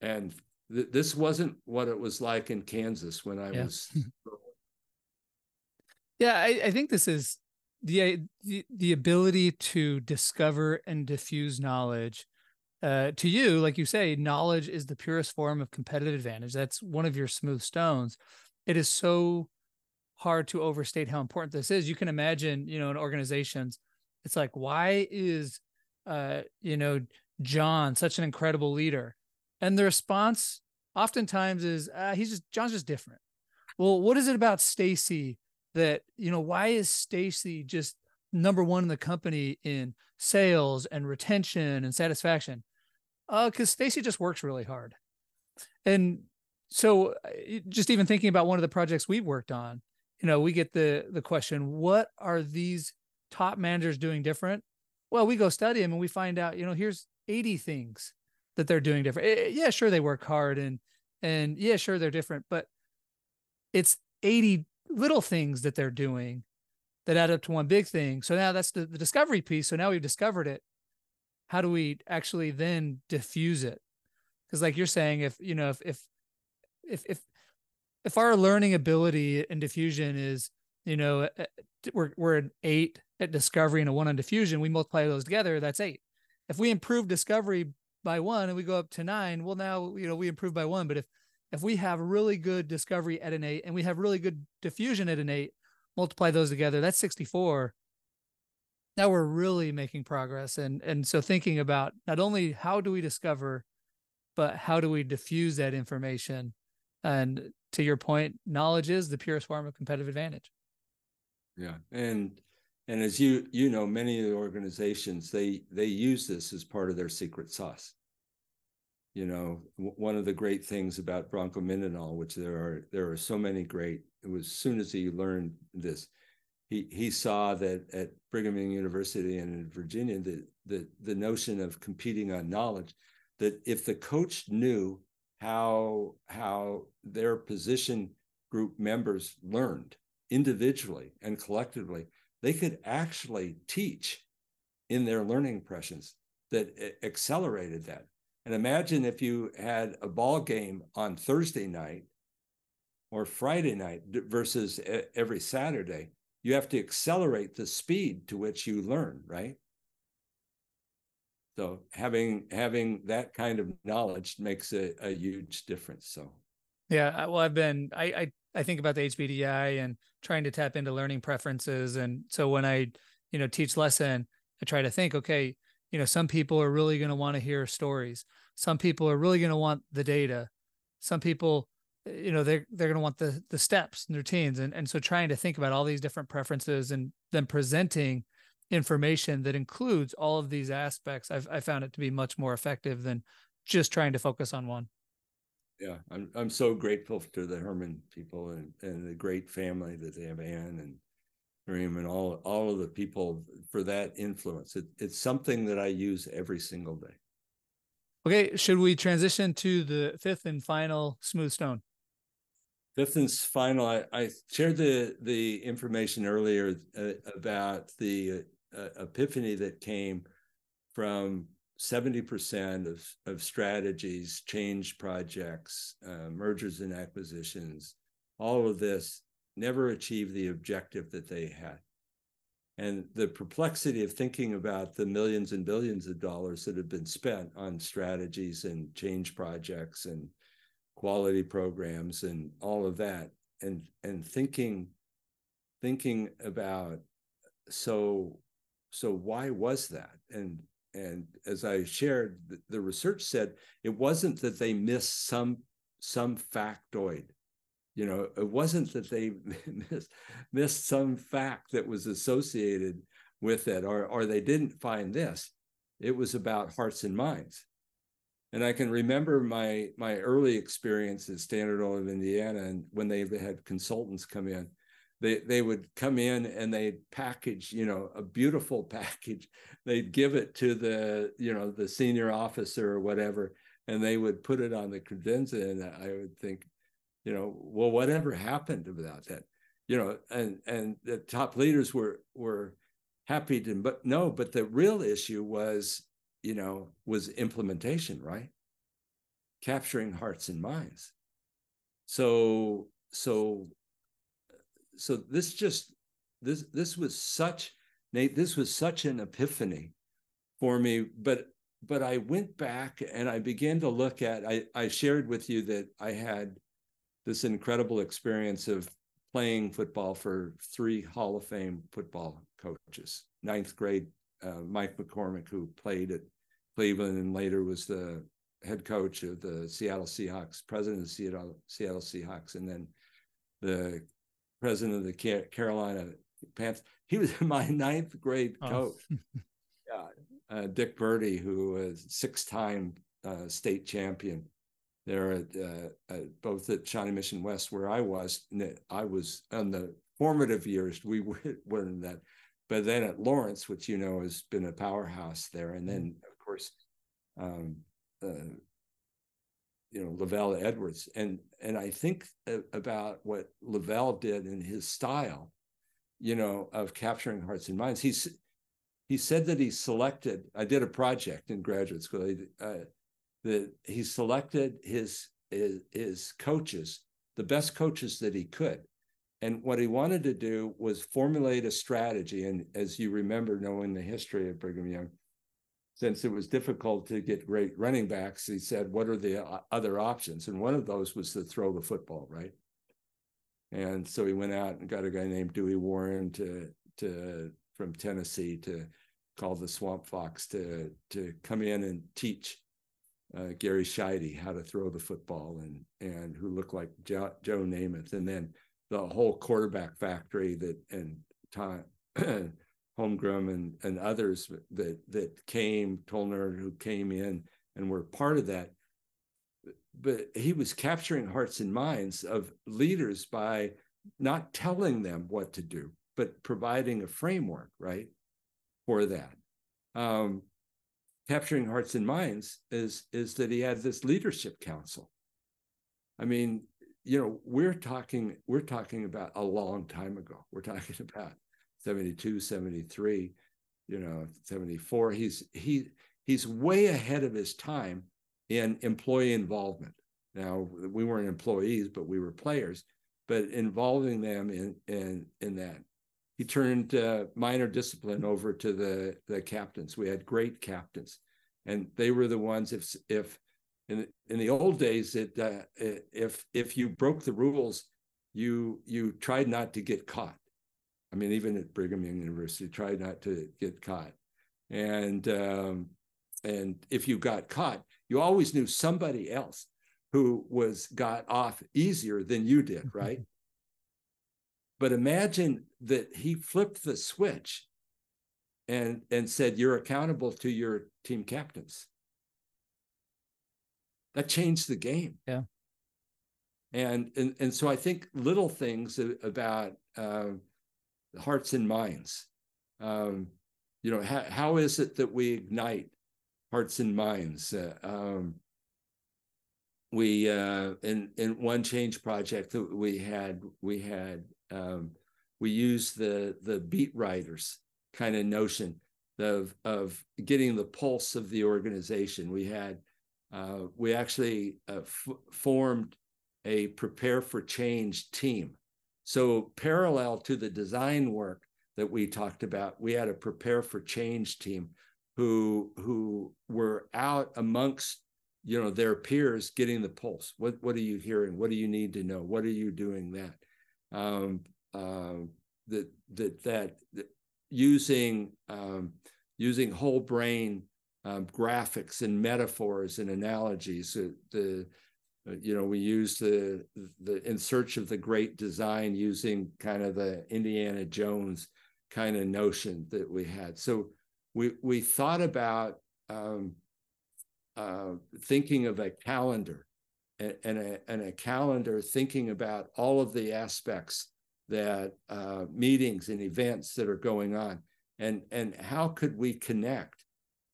And th- this wasn't what it was like in kansas when i yeah. was yeah I, I think this is the, the the ability to discover and diffuse knowledge uh, to you, like you say, knowledge is the purest form of competitive advantage. That's one of your smooth stones. It is so hard to overstate how important this is. You can imagine, you know, in organizations, it's like, why is, uh, you know, John such an incredible leader? And the response oftentimes is, uh, he's just John's just different. Well, what is it about Stacy that you know? Why is Stacy just number one in the company in sales and retention and satisfaction? Uh, because Stacy just works really hard. And so uh, just even thinking about one of the projects we've worked on, you know, we get the the question, what are these top managers doing different? Well, we go study them and we find out, you know, here's 80 things that they're doing different. Eh, eh, yeah, sure they work hard and and yeah, sure they're different, but it's 80 little things that they're doing that add up to one big thing. So now that's the, the discovery piece. So now we've discovered it. How do we actually then diffuse it? Because like you're saying, if you know, if if if if if our learning ability in diffusion is, you know, eh, eh, we're we're an eight at discovery and a one on diffusion, we multiply those together, that's eight. If we improve discovery by one and we go up to nine, well now you know we improve by one. But if if we have really good discovery at an eight and we have really good diffusion at an eight, multiply those together, that's 64. Now we're really making progress. And and so thinking about not only how do we discover, but how do we diffuse that information? And to your point, knowledge is the purest form of competitive advantage. Yeah. And and as you you know, many of the organizations they they use this as part of their secret sauce. You know, one of the great things about Mendenhall, which there are there are so many great it was as soon as he learned this, he he saw that at Brigham Young University and in Virginia that the the notion of competing on knowledge, that if the coach knew how how their position group members learned individually and collectively, they could actually teach in their learning impressions that eh, accelerated that. And imagine if you had a ball game on Thursday night or Friday night versus every Saturday, you have to accelerate the speed to which you learn, right? So having having that kind of knowledge makes a, a huge difference. So yeah, well, I've been I, I I think about the HBDI and trying to tap into learning preferences, and so when I you know teach lesson, I try to think, okay, you know, some people are really going to want to hear stories. Some people are really going to want the data. Some people you know they're they're going to want the the steps and routines and and so trying to think about all these different preferences and then presenting information that includes all of these aspects I've I found it to be much more effective than just trying to focus on one yeah I'm I'm so grateful to the Herrmann people and and the great family that they have Ann and Miriam and all all of the people for that influence it, it's something that I use every single day Okay, should we transition to the fifth and final smooth stone? Fifth and final, I, I, shared the the information earlier uh, about the uh, epiphany that came from 70% of, of strategies, change projects, uh, mergers and acquisitions, all of this never achieved the objective that they had. And the perplexity of thinking about the millions and billions of dollars that have been spent on strategies and change projects and quality programs and all of that and and thinking thinking about so so why was that and and as i shared the research said it wasn't that they missed some some factoid you know it wasn't that they missed, missed some fact that was associated with it or or they didn't find this. It was about hearts and minds. And I can remember my my early experience at Standard Oil of Indiana, and when they had consultants come in, they they would come in and they'd package, you know, a beautiful package. They'd give it to the you know the senior officer or whatever, and they would put it on the credenza, and I would think, you know, well, whatever happened about that? You know, and and the top leaders were were happy to, but no, but the real issue was, you know, was implementation, right? Capturing hearts and minds. So so so this just this this was such Nate, this was such an epiphany for me. But but I went back and I began to look at I, I shared with you that I had this incredible experience of playing football for three Hall of Fame football coaches. Ninth grade, uh, Mike McCormack, who played at Cleveland and later was the head coach of the Seattle Seahawks, president of Seattle, Seattle Seahawks, and then the president of the Carolina Panthers. He was my ninth grade oh. coach. Oh. yeah, uh, Dick Purdy, who was six-time uh, state champion there at uh, both at Shawnee Mission West, where I was. I was in the formative years. We were, were in that, but then at Lawrence, which you know has been a powerhouse there, and then of course, um, uh, you know LaVell Edwards, and and I think about what LaVell did in his style, you know, of capturing hearts and minds. He's he said that he selected. I did a project in graduate school. Uh, that he selected his, his his coaches, the best coaches that he could. And what he wanted to do was formulate a strategy. And as you remember, knowing the history of Brigham Young, since it was difficult to get great running backs, he said, "What are the uh, other options?" And one of those was to throw the football, right? And so he went out and got a guy named Dewey Warren to to from Tennessee to call the Swamp Fox to to come in and teach uh, Gary Sheide how to throw the football and and who looked like Joe, Joe Namath, and then the whole quarterback factory that and Tom Holmgren and and others that that came Tollner who came in and were part of that. But he was capturing hearts and minds of leaders by not telling them what to do, but providing a framework, right, for that. Um, capturing hearts and minds is is that he had this leadership council. I mean you know we're talking we're talking about a long time ago. We're talking about 72 73 you know 74 he's he he's way ahead of his time in employee involvement. Now we weren't employees but we were players but involving them in in in that he turned uh, minor discipline over to the the captains. We had great captains, and they were the ones. If if in in the old days, it uh, if if you broke the rules, you you tried not to get caught. I mean, even at Brigham Young University, tried not to get caught, and um, and if you got caught, you always knew somebody else who was got off easier than you did, right? But imagine that he flipped the switch and and said you're accountable to your team captains. That changed the game. Yeah. And and and so I think little things about uh, hearts and minds. Um, you know, how, how is it that we ignite hearts and minds? Uh, um, we uh, in in one change project that we had we had um, we use the the beat writers kind of notion of of getting the pulse of the organization. We had uh, we actually uh, f- formed a prepare for change team. So parallel to the design work that we talked about, we had a prepare for change team who who were out amongst you know their peers getting the pulse what what are you hearing what do you need to know what are you doing that um, uh, that, that that that using um, using whole brain um, graphics and metaphors and analogies uh, the uh, you know we use the the in search of the great design using kind of the indiana jones kind of notion that we had. So we we thought about um, uh, thinking of a calendar and, a, and a calendar thinking about all of the aspects that uh, meetings and events that are going on and and how could we connect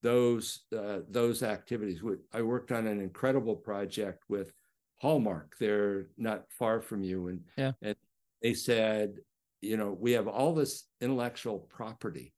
those uh, those activities. I worked on an incredible project with Hallmark. They're not far from you, and yeah. and they said, you know, we have all this intellectual property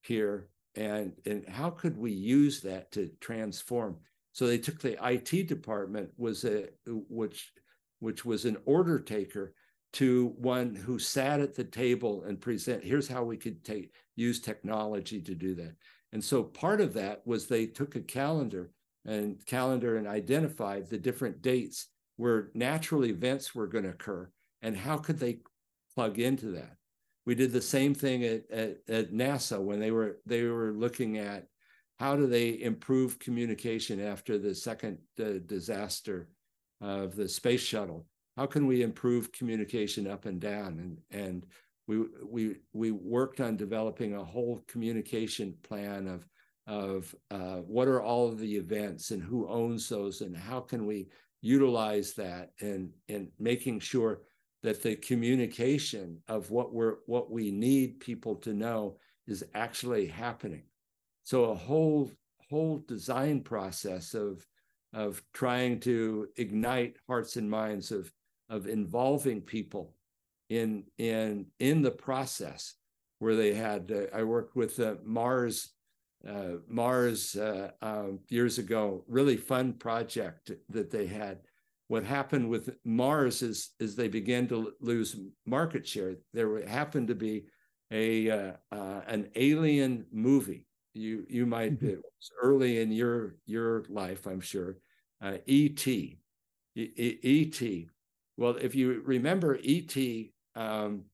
here, and and how could we use that to transform? So they took the IT department was a which which was an order taker to one who sat at the table and present here's how we could take use technology to do that. And so part of that was they took a calendar and calendar and identified the different dates where natural events were going to occur and how could they plug into that. We did the same thing at, at, at nasa when they were they were looking at how do they improve communication after the second uh, disaster of the space shuttle? How can we improve communication up and down? And and we we we worked on developing a whole communication plan of of uh, what are all of the events and who owns those and how can we utilize that and and making sure that the communication of what we're what we need people to know is actually happening so a whole whole design process of of trying to ignite hearts and minds of of involving people in in in the process where they had uh, I worked with uh, Mars uh, Mars uh, um, years ago really fun project that they had. What happened with Mars is is they began to lose market share. There happened to be a uh, uh, an alien movie you you might mm-hmm. early in your your life I'm sure Uh, ET ET well, if you remember, E.T. Um,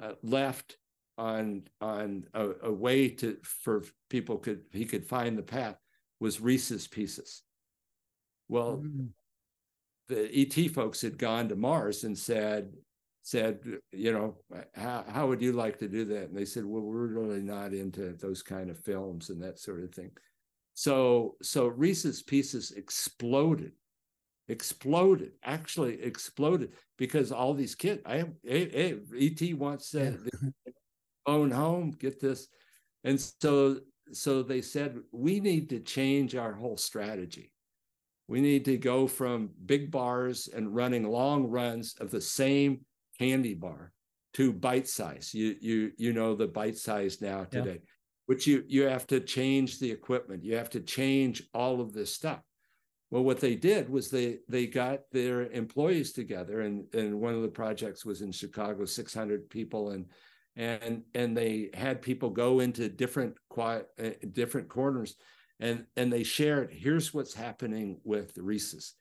uh, left on on a, a, way to for people could he could find the path was Reese's Pieces. Well, mm-hmm. the ET folks had gone to Mars and said said you know how how would you like to do that and they said well we're really not into those kind of films and that sort of thing so so reese's pieces exploded exploded, actually exploded because all these kids, I hey, ET wants to yeah. own home, get this. And so, so they said, we need to change our whole strategy. We need to go from big bars and running long runs of the same candy bar to bite size. You, you, you know, the bite size now today, yeah. which you, you have to change the equipment. You have to change all of this stuff. Well, what they did was they they got their employees together, and and one of the projects was in Chicago, 600 people, and and and they had people go into different quiet uh, different corners, and and they shared. Here's what's happening with Reese's.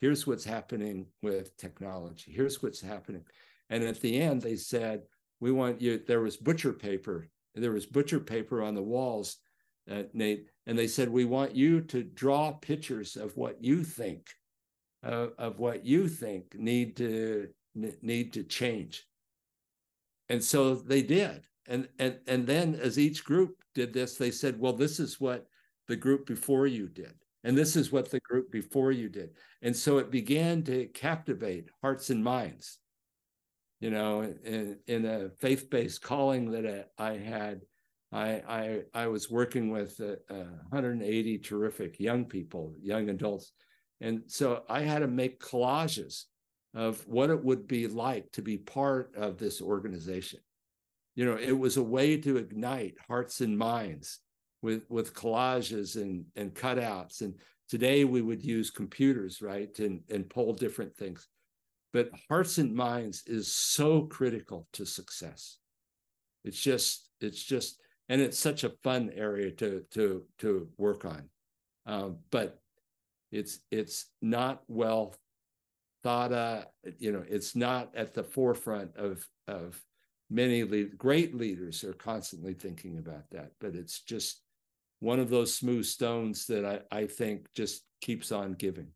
Here's what's happening with technology. Here's what's happening, and at the end they said, "We want you." There was butcher paper. There was butcher paper on the walls uh, Nate, and they said, "We want you to draw pictures of what you think, uh, of what you think need to need to change." And so they did, and and and then as each group did this, they said, "Well, this is what the group before you did." And this is what the group before you did. And so it began to captivate hearts and minds. You know, in, in a faith based calling that I had, I, I, I was working with uh, 180 terrific young people, young adults. And so I had to make collages of what it would be like to be part of this organization. You know, it was a way to ignite hearts and minds with, with collages and, and cutouts. And today we would use computers, right, and, and pull different things. But hearts and minds is so critical to success. It's just, it's just, and it's such a fun area to to to work on. Um, but it's it's not well thought of you know it's not at the forefront of of many lead, great leaders are constantly thinking about that. But it's just one of those smooth stones that i i think just keeps on giving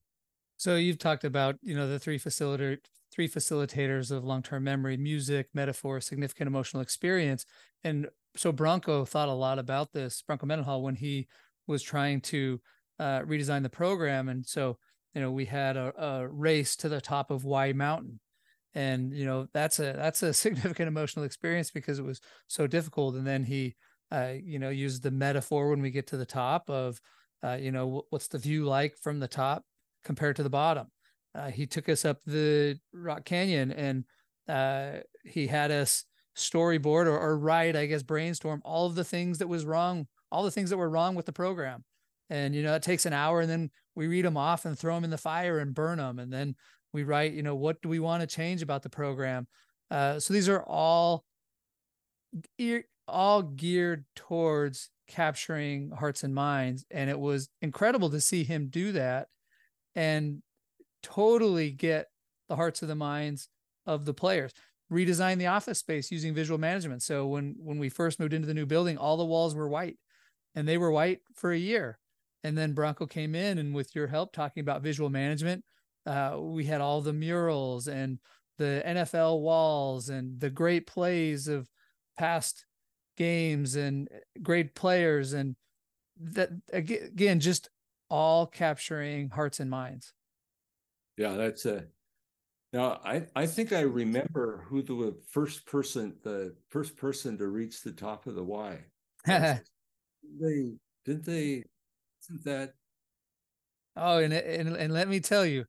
so you've talked about you know the three facilitator three facilitators of long-term memory music metaphor significant emotional experience and so Bronco thought a lot about this, Bronco Mendenhall, when he was trying to uh, redesign the program. And so, you know, we had a, a, race to the top of Y Mountain. And, you know, that's a that's a significant emotional experience because it was so difficult. And then he uh, you know, use the metaphor when we get to the top of, uh, you know, what's the view like from the top compared to the bottom. Uh, he took us up the Rock Canyon and uh, he had us storyboard or, or write, I guess, brainstorm all of the things that was wrong, all the things that were wrong with the program. And, you know, it takes an hour and then we read them off and throw them in the fire and burn them. And then we write, you know, what do we want to change about the program? Uh, so these are all all geared towards capturing hearts and minds. And it was incredible to see him do that and totally get the hearts of the minds of the players. Redesign the office space using visual management. So when when we first moved into the new building, all the walls were white, and they were white for a year. And then Bronco came in, and with your help, talking about visual management, uh, we had all the murals and the NFL walls and the great plays of past games and great players and that again just all capturing hearts and minds yeah that's a now i i think i remember who the first person the first person to reach the top of the y they didn't they isn't that oh and, and and let me tell you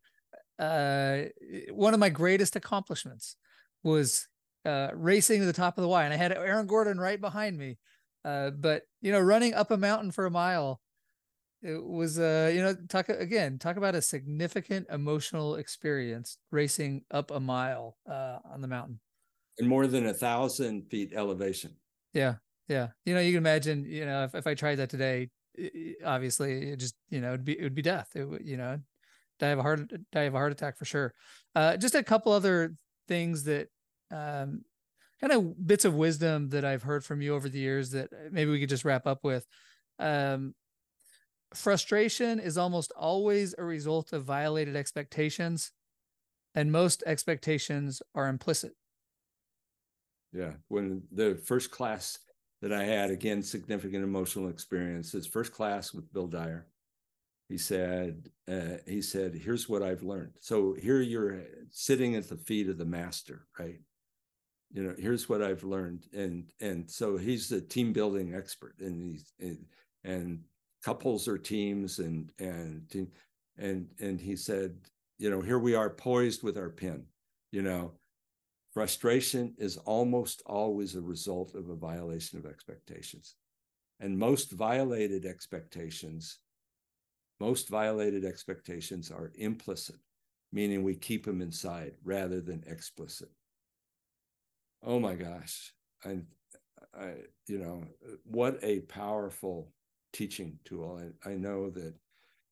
uh one of my greatest accomplishments was uh, racing to the top of the Y, and I had Aaron Gordon right behind me. Uh, but you know, running up a mountain for a mile, it was uh, you know, talk again, talk about a significant emotional experience racing up a mile uh, on the mountain. And more than a thousand feet elevation. Yeah, yeah. You know, you can imagine. You know, if, if I tried that today, obviously, it just you know, it'd be it would be death. It would you know, die of a heart die of a heart attack for sure. Uh, just a couple other things that um, kind of bits of wisdom that I've heard from you over the years that maybe we could just wrap up with. Um, frustration is almost always a result of violated expectations, and most expectations are implicit. Yeah. When the first class that I had, again, significant emotional experiences, first class with Bill Dyer, he said, uh, he said, here's what I've learned. So here you're sitting at the feet of the master, right? you know here's what i've learned and and so he's the team building expert and he's and, and couples or teams and and and and he said you know here we are poised with our pen you know. Frustration is almost always a result of a violation of expectations. And most violated expectations most violated expectations are implicit meaning we keep them inside rather than explicit. Oh my gosh. And uh, i you know what a powerful teaching tool. I, I know that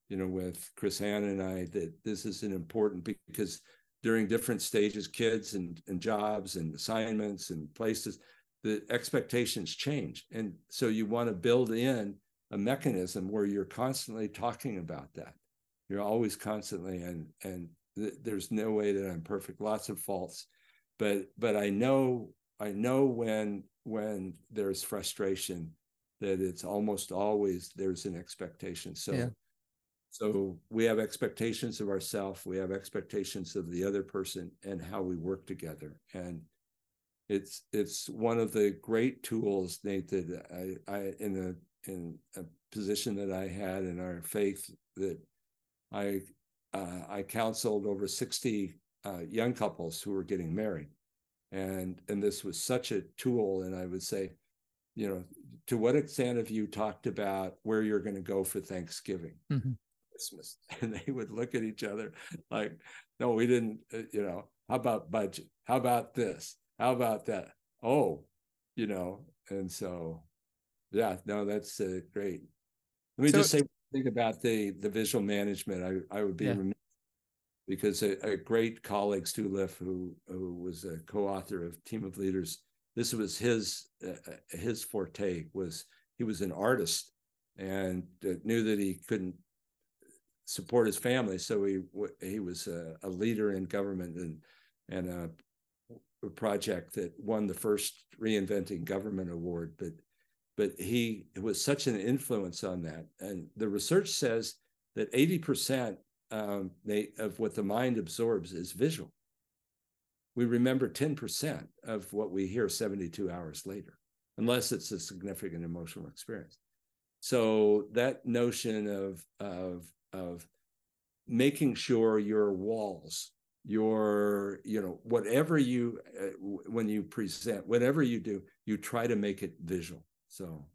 you know with chris ann and i that this is an important because during different stages kids and, and jobs and assignments and places the expectations change. And so you want to build in a mechanism where you're constantly talking about that. You're always constantly and and th- there's no way that i'm perfect. Lots of faults. But but I know I know when when there's frustration that it's almost always there's an expectation. So yeah. so we have expectations of ourselves, we have expectations of the other person and how we work together. And it's it's one of the great tools, Nate, that I, I in a in a position that I had in our faith that I uh, I counseled over 60 uh, young couples who were getting married and and this was such a tool and i would say you know to what extent have you talked about where you're going to go for thanksgiving? Mm-hmm. christmas. And they would look at each other like no we didn't uh, you know how about budget? How about this? How about that? Oh you know and so yeah no that's uh, great. Let me so, just say think about the the visual management. I i would be yeah. because a, a great colleague, Stu Liff, who, who was a co-author of Team of Leaders, this was his uh, uh his forte was he was an artist and uh, knew that he couldn't support his family, so he he was a, a leader in government and and a, a, project that won the first reinventing government award, but but he was such an influence on that, and the research says that eighty percent um, they, of what the mind absorbs is visual. We remember 10% of what we hear 72 hours later. unless it's a significant emotional experience. So that notion of of of making sure your walls, your you know whatever you uh, when you present, whatever you do, you try to make it visual. So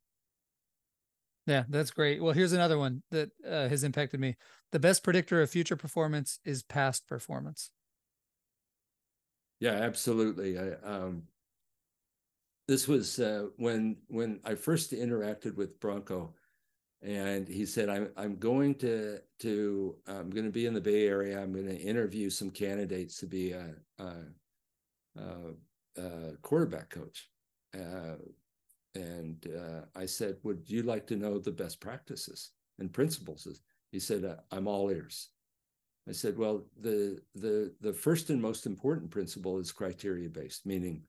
yeah, that's great. Well, here's another one that uh, has impacted me. The best predictor of future performance is past performance. Yeah, absolutely. I, um, this was uh, when when I first interacted with Bronco, and he said, "I'm I'm going to to I'm going to be in the Bay Area. I'm going to interview some candidates to be a, a, a, a quarterback coach." Uh, and uh, I said, "Would you like to know the best practices and principles?" He said, uh, "I'm all ears." I said, "Well, the the the first and most important principle is criteria based, meaning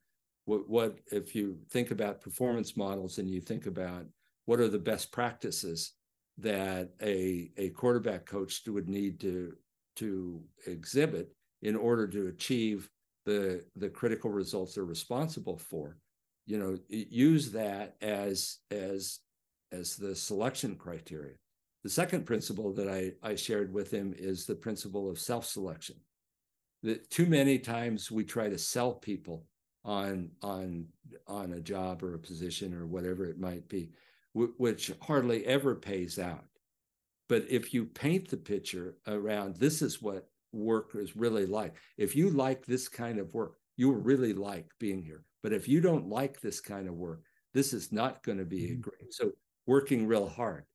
what what if you think about performance models and you think about what are the best practices that a a quarterback coach would need to to exhibit in order to achieve the the critical results they're responsible for you know use that as as as the selection criteria the second principle that i i shared with him is the principle of self-selection that too many times we try to sell people on on on a job or a position or whatever it might be w- which hardly ever pays out but if you paint the picture around this is what work is really like if you like this kind of work you really like being here but if you don't like this kind of work, this is not going to be mm-hmm. great. So working real hard.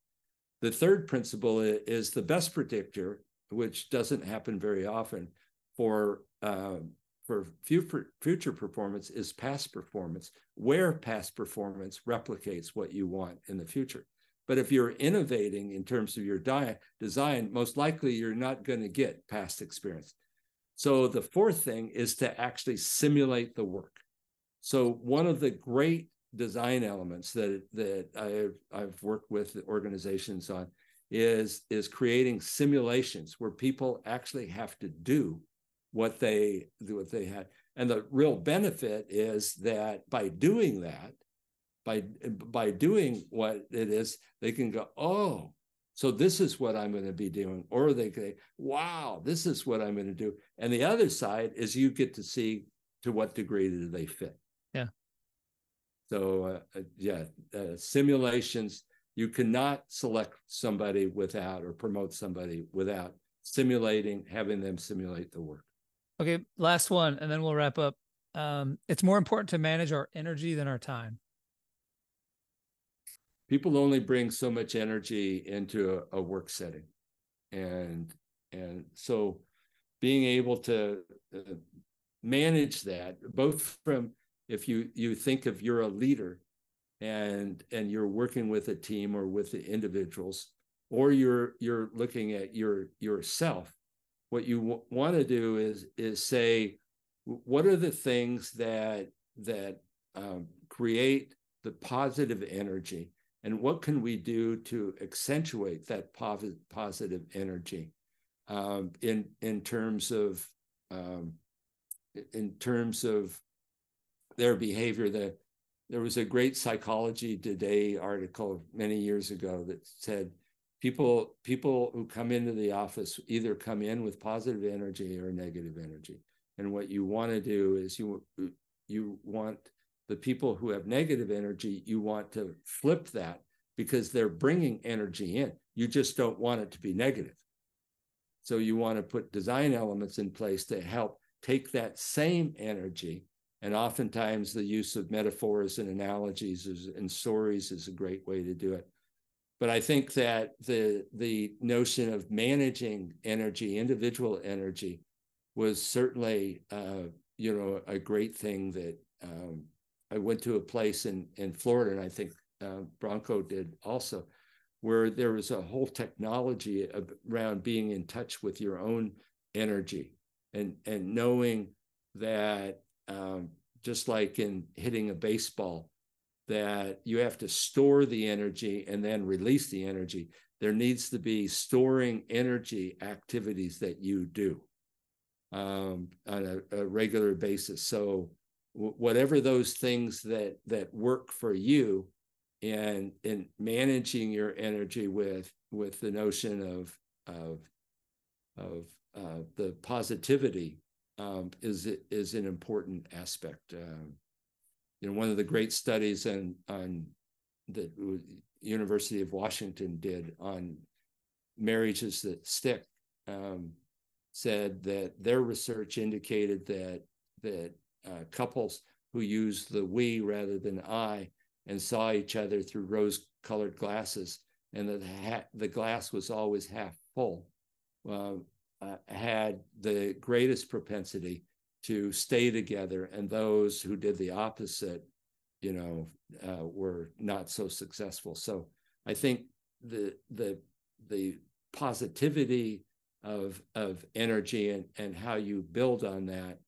The third principle is the best predictor, which doesn't happen very often for uh, for future performance is past performance, where past performance replicates what you want in the future. But if you're innovating in terms of your diet design, most likely you're not going to get past experience. So the fourth thing is to actually simulate the work. So one of the great design elements that that I've I've worked with organizations on is is creating simulations where people actually have to do what they what they had. And the real benefit is that by doing that, by by doing what it is, they can go, oh, so this is what I'm going to be doing. Or they say, wow, this is what I'm going to do. And the other side is you get to see to what degree do they fit. So uh, uh, yeah, uh, simulations. You cannot select somebody without or promote somebody without simulating, having them simulate the work. Okay, last one, and then we'll wrap up. Um, it's more important to manage our energy than our time. People only bring so much energy into a, a work setting, and and so being able to uh, manage that both from if you you think of you're a leader and and you're working with a team or with the individuals or you're you're looking at your yourself what you w- want to do is is say what are the things that that um, create the positive energy? And what can we do to accentuate that positive positive energy? Um, in in terms of um, in terms of their behavior. The, there was a great Psychology Today article many years ago that said people people who come into the office either come in with positive energy or negative energy. And what you want to do is you you want the people who have negative energy, you want to flip that because they're bringing energy in. You just don't want it to be negative. So you want to put design elements in place to help take that same energy and oftentimes the use of metaphors and analogies is, and stories is a great way to do it. But I think that the the notion of managing energy, individual energy, was certainly uh, you know a great thing that um, I went to a place in in Florida, and I think uh, Bronco did also, where there was a whole technology around being in touch with your own energy and and knowing that um, just like in hitting a baseball, that you have to store the energy and then release the energy. There needs to be storing energy activities that you do um, on a, a, regular basis. So, whatever those things that that work for you and in managing your energy with with the notion of of of uh, the positivity um, is is an important aspect. Um, you know, one of the great studies on on the University of Washington did on marriages that stick um, said that their research indicated that that uh, couples who use the we rather than I and saw each other through rose-colored glasses, and that the, ha- the glass was always half full, uh, uh, had the greatest propensity to stay together, and those who did the opposite, you know, uh, were not so successful. So I think the the the positivity of of energy and and how you build on that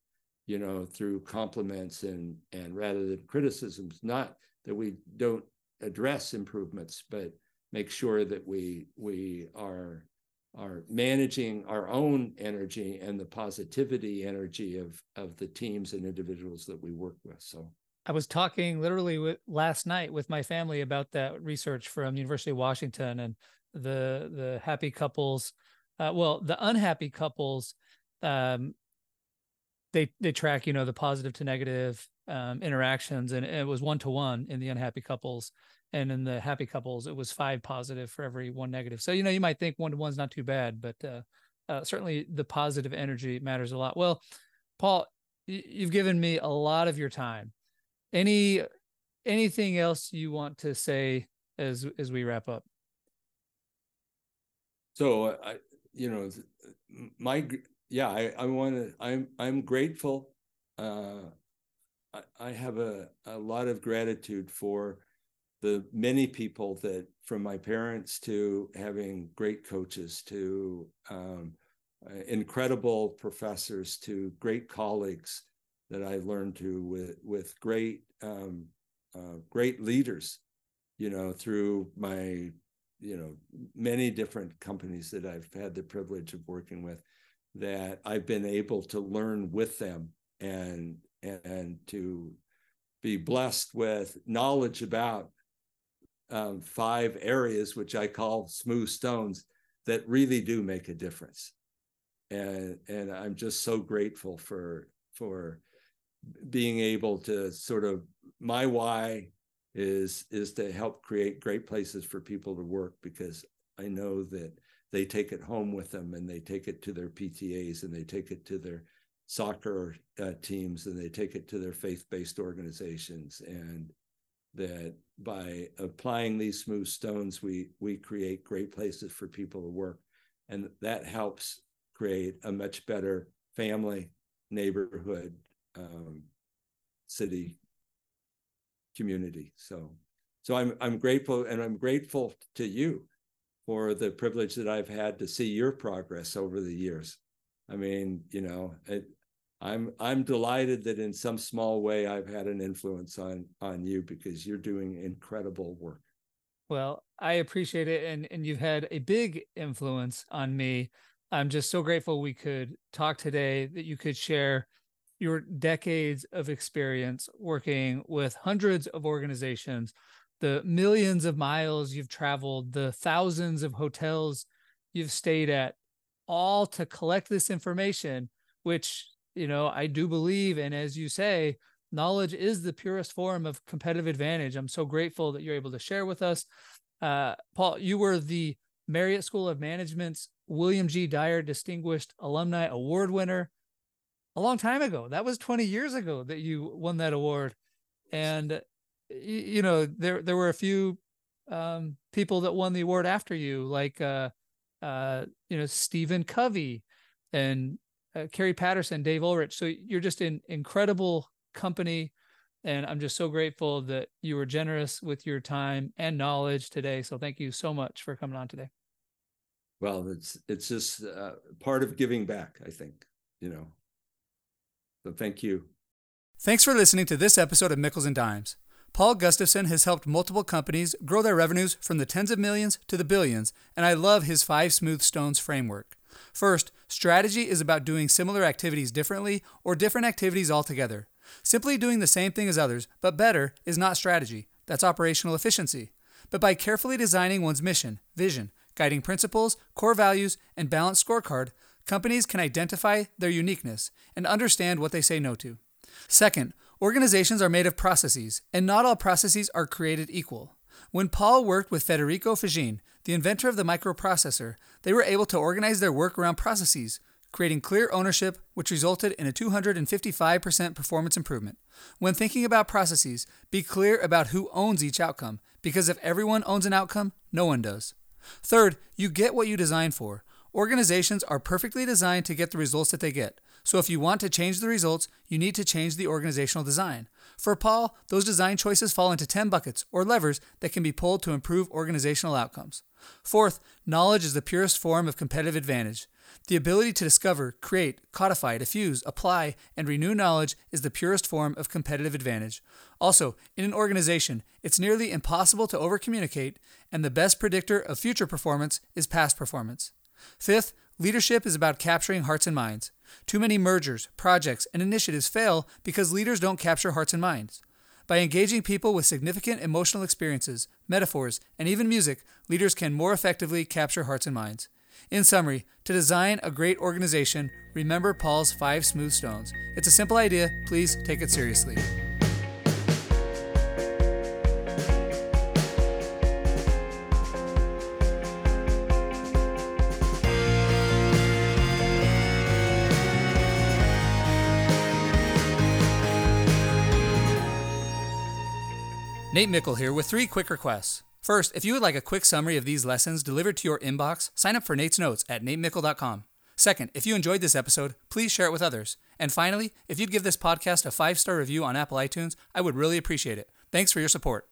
you know through compliments and and rather than criticisms not that we don't address improvements but make sure that we we are are managing our own energy and the positivity energy of of the teams and individuals that we work with so. I was talking literally with, last night with my family about that research from University of Washington and the the happy couples uh, well the unhappy couples um, they they track you know the positive to negative um, interactions and it was one to one in the unhappy couples and in the happy couples it was five positive for every one negative. So you know you might think one to one's not too bad but uh, uh, certainly the positive energy matters a lot. Well paul you've given me a lot of your time. Any anything else you want to say as as we wrap up? So i you know my yeah, I, I want to, I'm, I'm grateful. Uh, I, I have a, a lot of gratitude for the many people that from my parents to having great coaches to um, incredible professors to great colleagues that I learned to with with great um, uh, great leaders, you know, through my you know many different companies that I've had the privilege of working with that I've been able to learn with them and and to be blessed with knowledge about um, five areas which I call smooth stones that really do make a difference. And and I'm just so grateful for for being able to sort of my why is is to help create great places for people to work because I know that they take it home with them and they take it to their PTAs and they take it to their soccer uh, teams and they take it to their faith-based organizations and that by applying these smooth stones we we create great places for people to work and that helps create a much better family neighborhood um, city community so so i'm i'm grateful and i'm grateful to you for the privilege that I've had to see your progress over the years. I mean, you know, it, I'm I'm delighted that in some small way I've had an influence on on you because you're doing incredible work. Well, I appreciate it and and you've had a big influence on me. I'm just so grateful we could talk today that you could share your decades of experience working with hundreds of organizations the millions of miles you've traveled, the thousands of hotels you've stayed at, all to collect this information, which, you know, I do believe. And as you say, knowledge is the purest form of competitive advantage. I'm so grateful that you're able to share with us. Uh, Paul, you were the Marriott School of Management's William G. Dyer Distinguished Alumni Award winner a long time ago. That was 20 years ago that you won that award. And you know there there were a few um, people that won the award after you, like uh, uh, you know Stephen Covey and uh, Kerry Patterson, Dave Ulrich. So you're just in incredible company, and I'm just so grateful that you were generous with your time and knowledge today. So thank you so much for coming on today. Well, it's it's just uh, part of giving back, I think. You know. So thank you. Thanks for listening to this episode of Mickles and Dimes. Paul Gustavson has helped multiple companies grow their revenues from the tens of millions to the billions, and I love his five smooth stones framework. First, strategy is about doing similar activities differently or different activities altogether. Simply doing the same thing as others, but better, is not strategy. That's operational efficiency. But by carefully designing one's mission, vision, guiding principles, core values, and balanced scorecard, companies can identify their uniqueness and understand what they say no to. Second, organizations are made of processes, and not all processes are created equal. When Paul worked with Federico Fagin, the inventor of the microprocessor, they were able to organize their work around processes, creating clear ownership, which resulted in a 255% performance improvement. When thinking about processes, be clear about who owns each outcome, because if everyone owns an outcome, no one does. Third, you get what you design for. Organizations are perfectly designed to get the results that they get. So if you want to change the results, you need to change the organizational design. For Paul, those design choices fall into 10 buckets or levers that can be pulled to improve organizational outcomes. Fourth, knowledge is the purest form of competitive advantage. The ability to discover, create, codify, diffuse, apply, and renew knowledge is the purest form of competitive advantage. Also, in an organization, it's nearly impossible to overcommunicate, and the best predictor of future performance is past performance. Fifth, leadership is about capturing hearts and minds. Too many mergers, projects, and initiatives fail because leaders don't capture hearts and minds. By engaging people with significant emotional experiences, metaphors, and even music, leaders can more effectively capture hearts and minds. In summary, to design a great organization, remember Paul's five smooth stones. It's a simple idea, please take it seriously. Nate Mickle here with three quick requests. First, if you would like a quick summary of these lessons delivered to your inbox, sign up for Nate's Notes at natemickle.com. Second, if you enjoyed this episode, please share it with others. And finally, if you'd give this podcast a five star review on Apple iTunes, I would really appreciate it. Thanks for your support.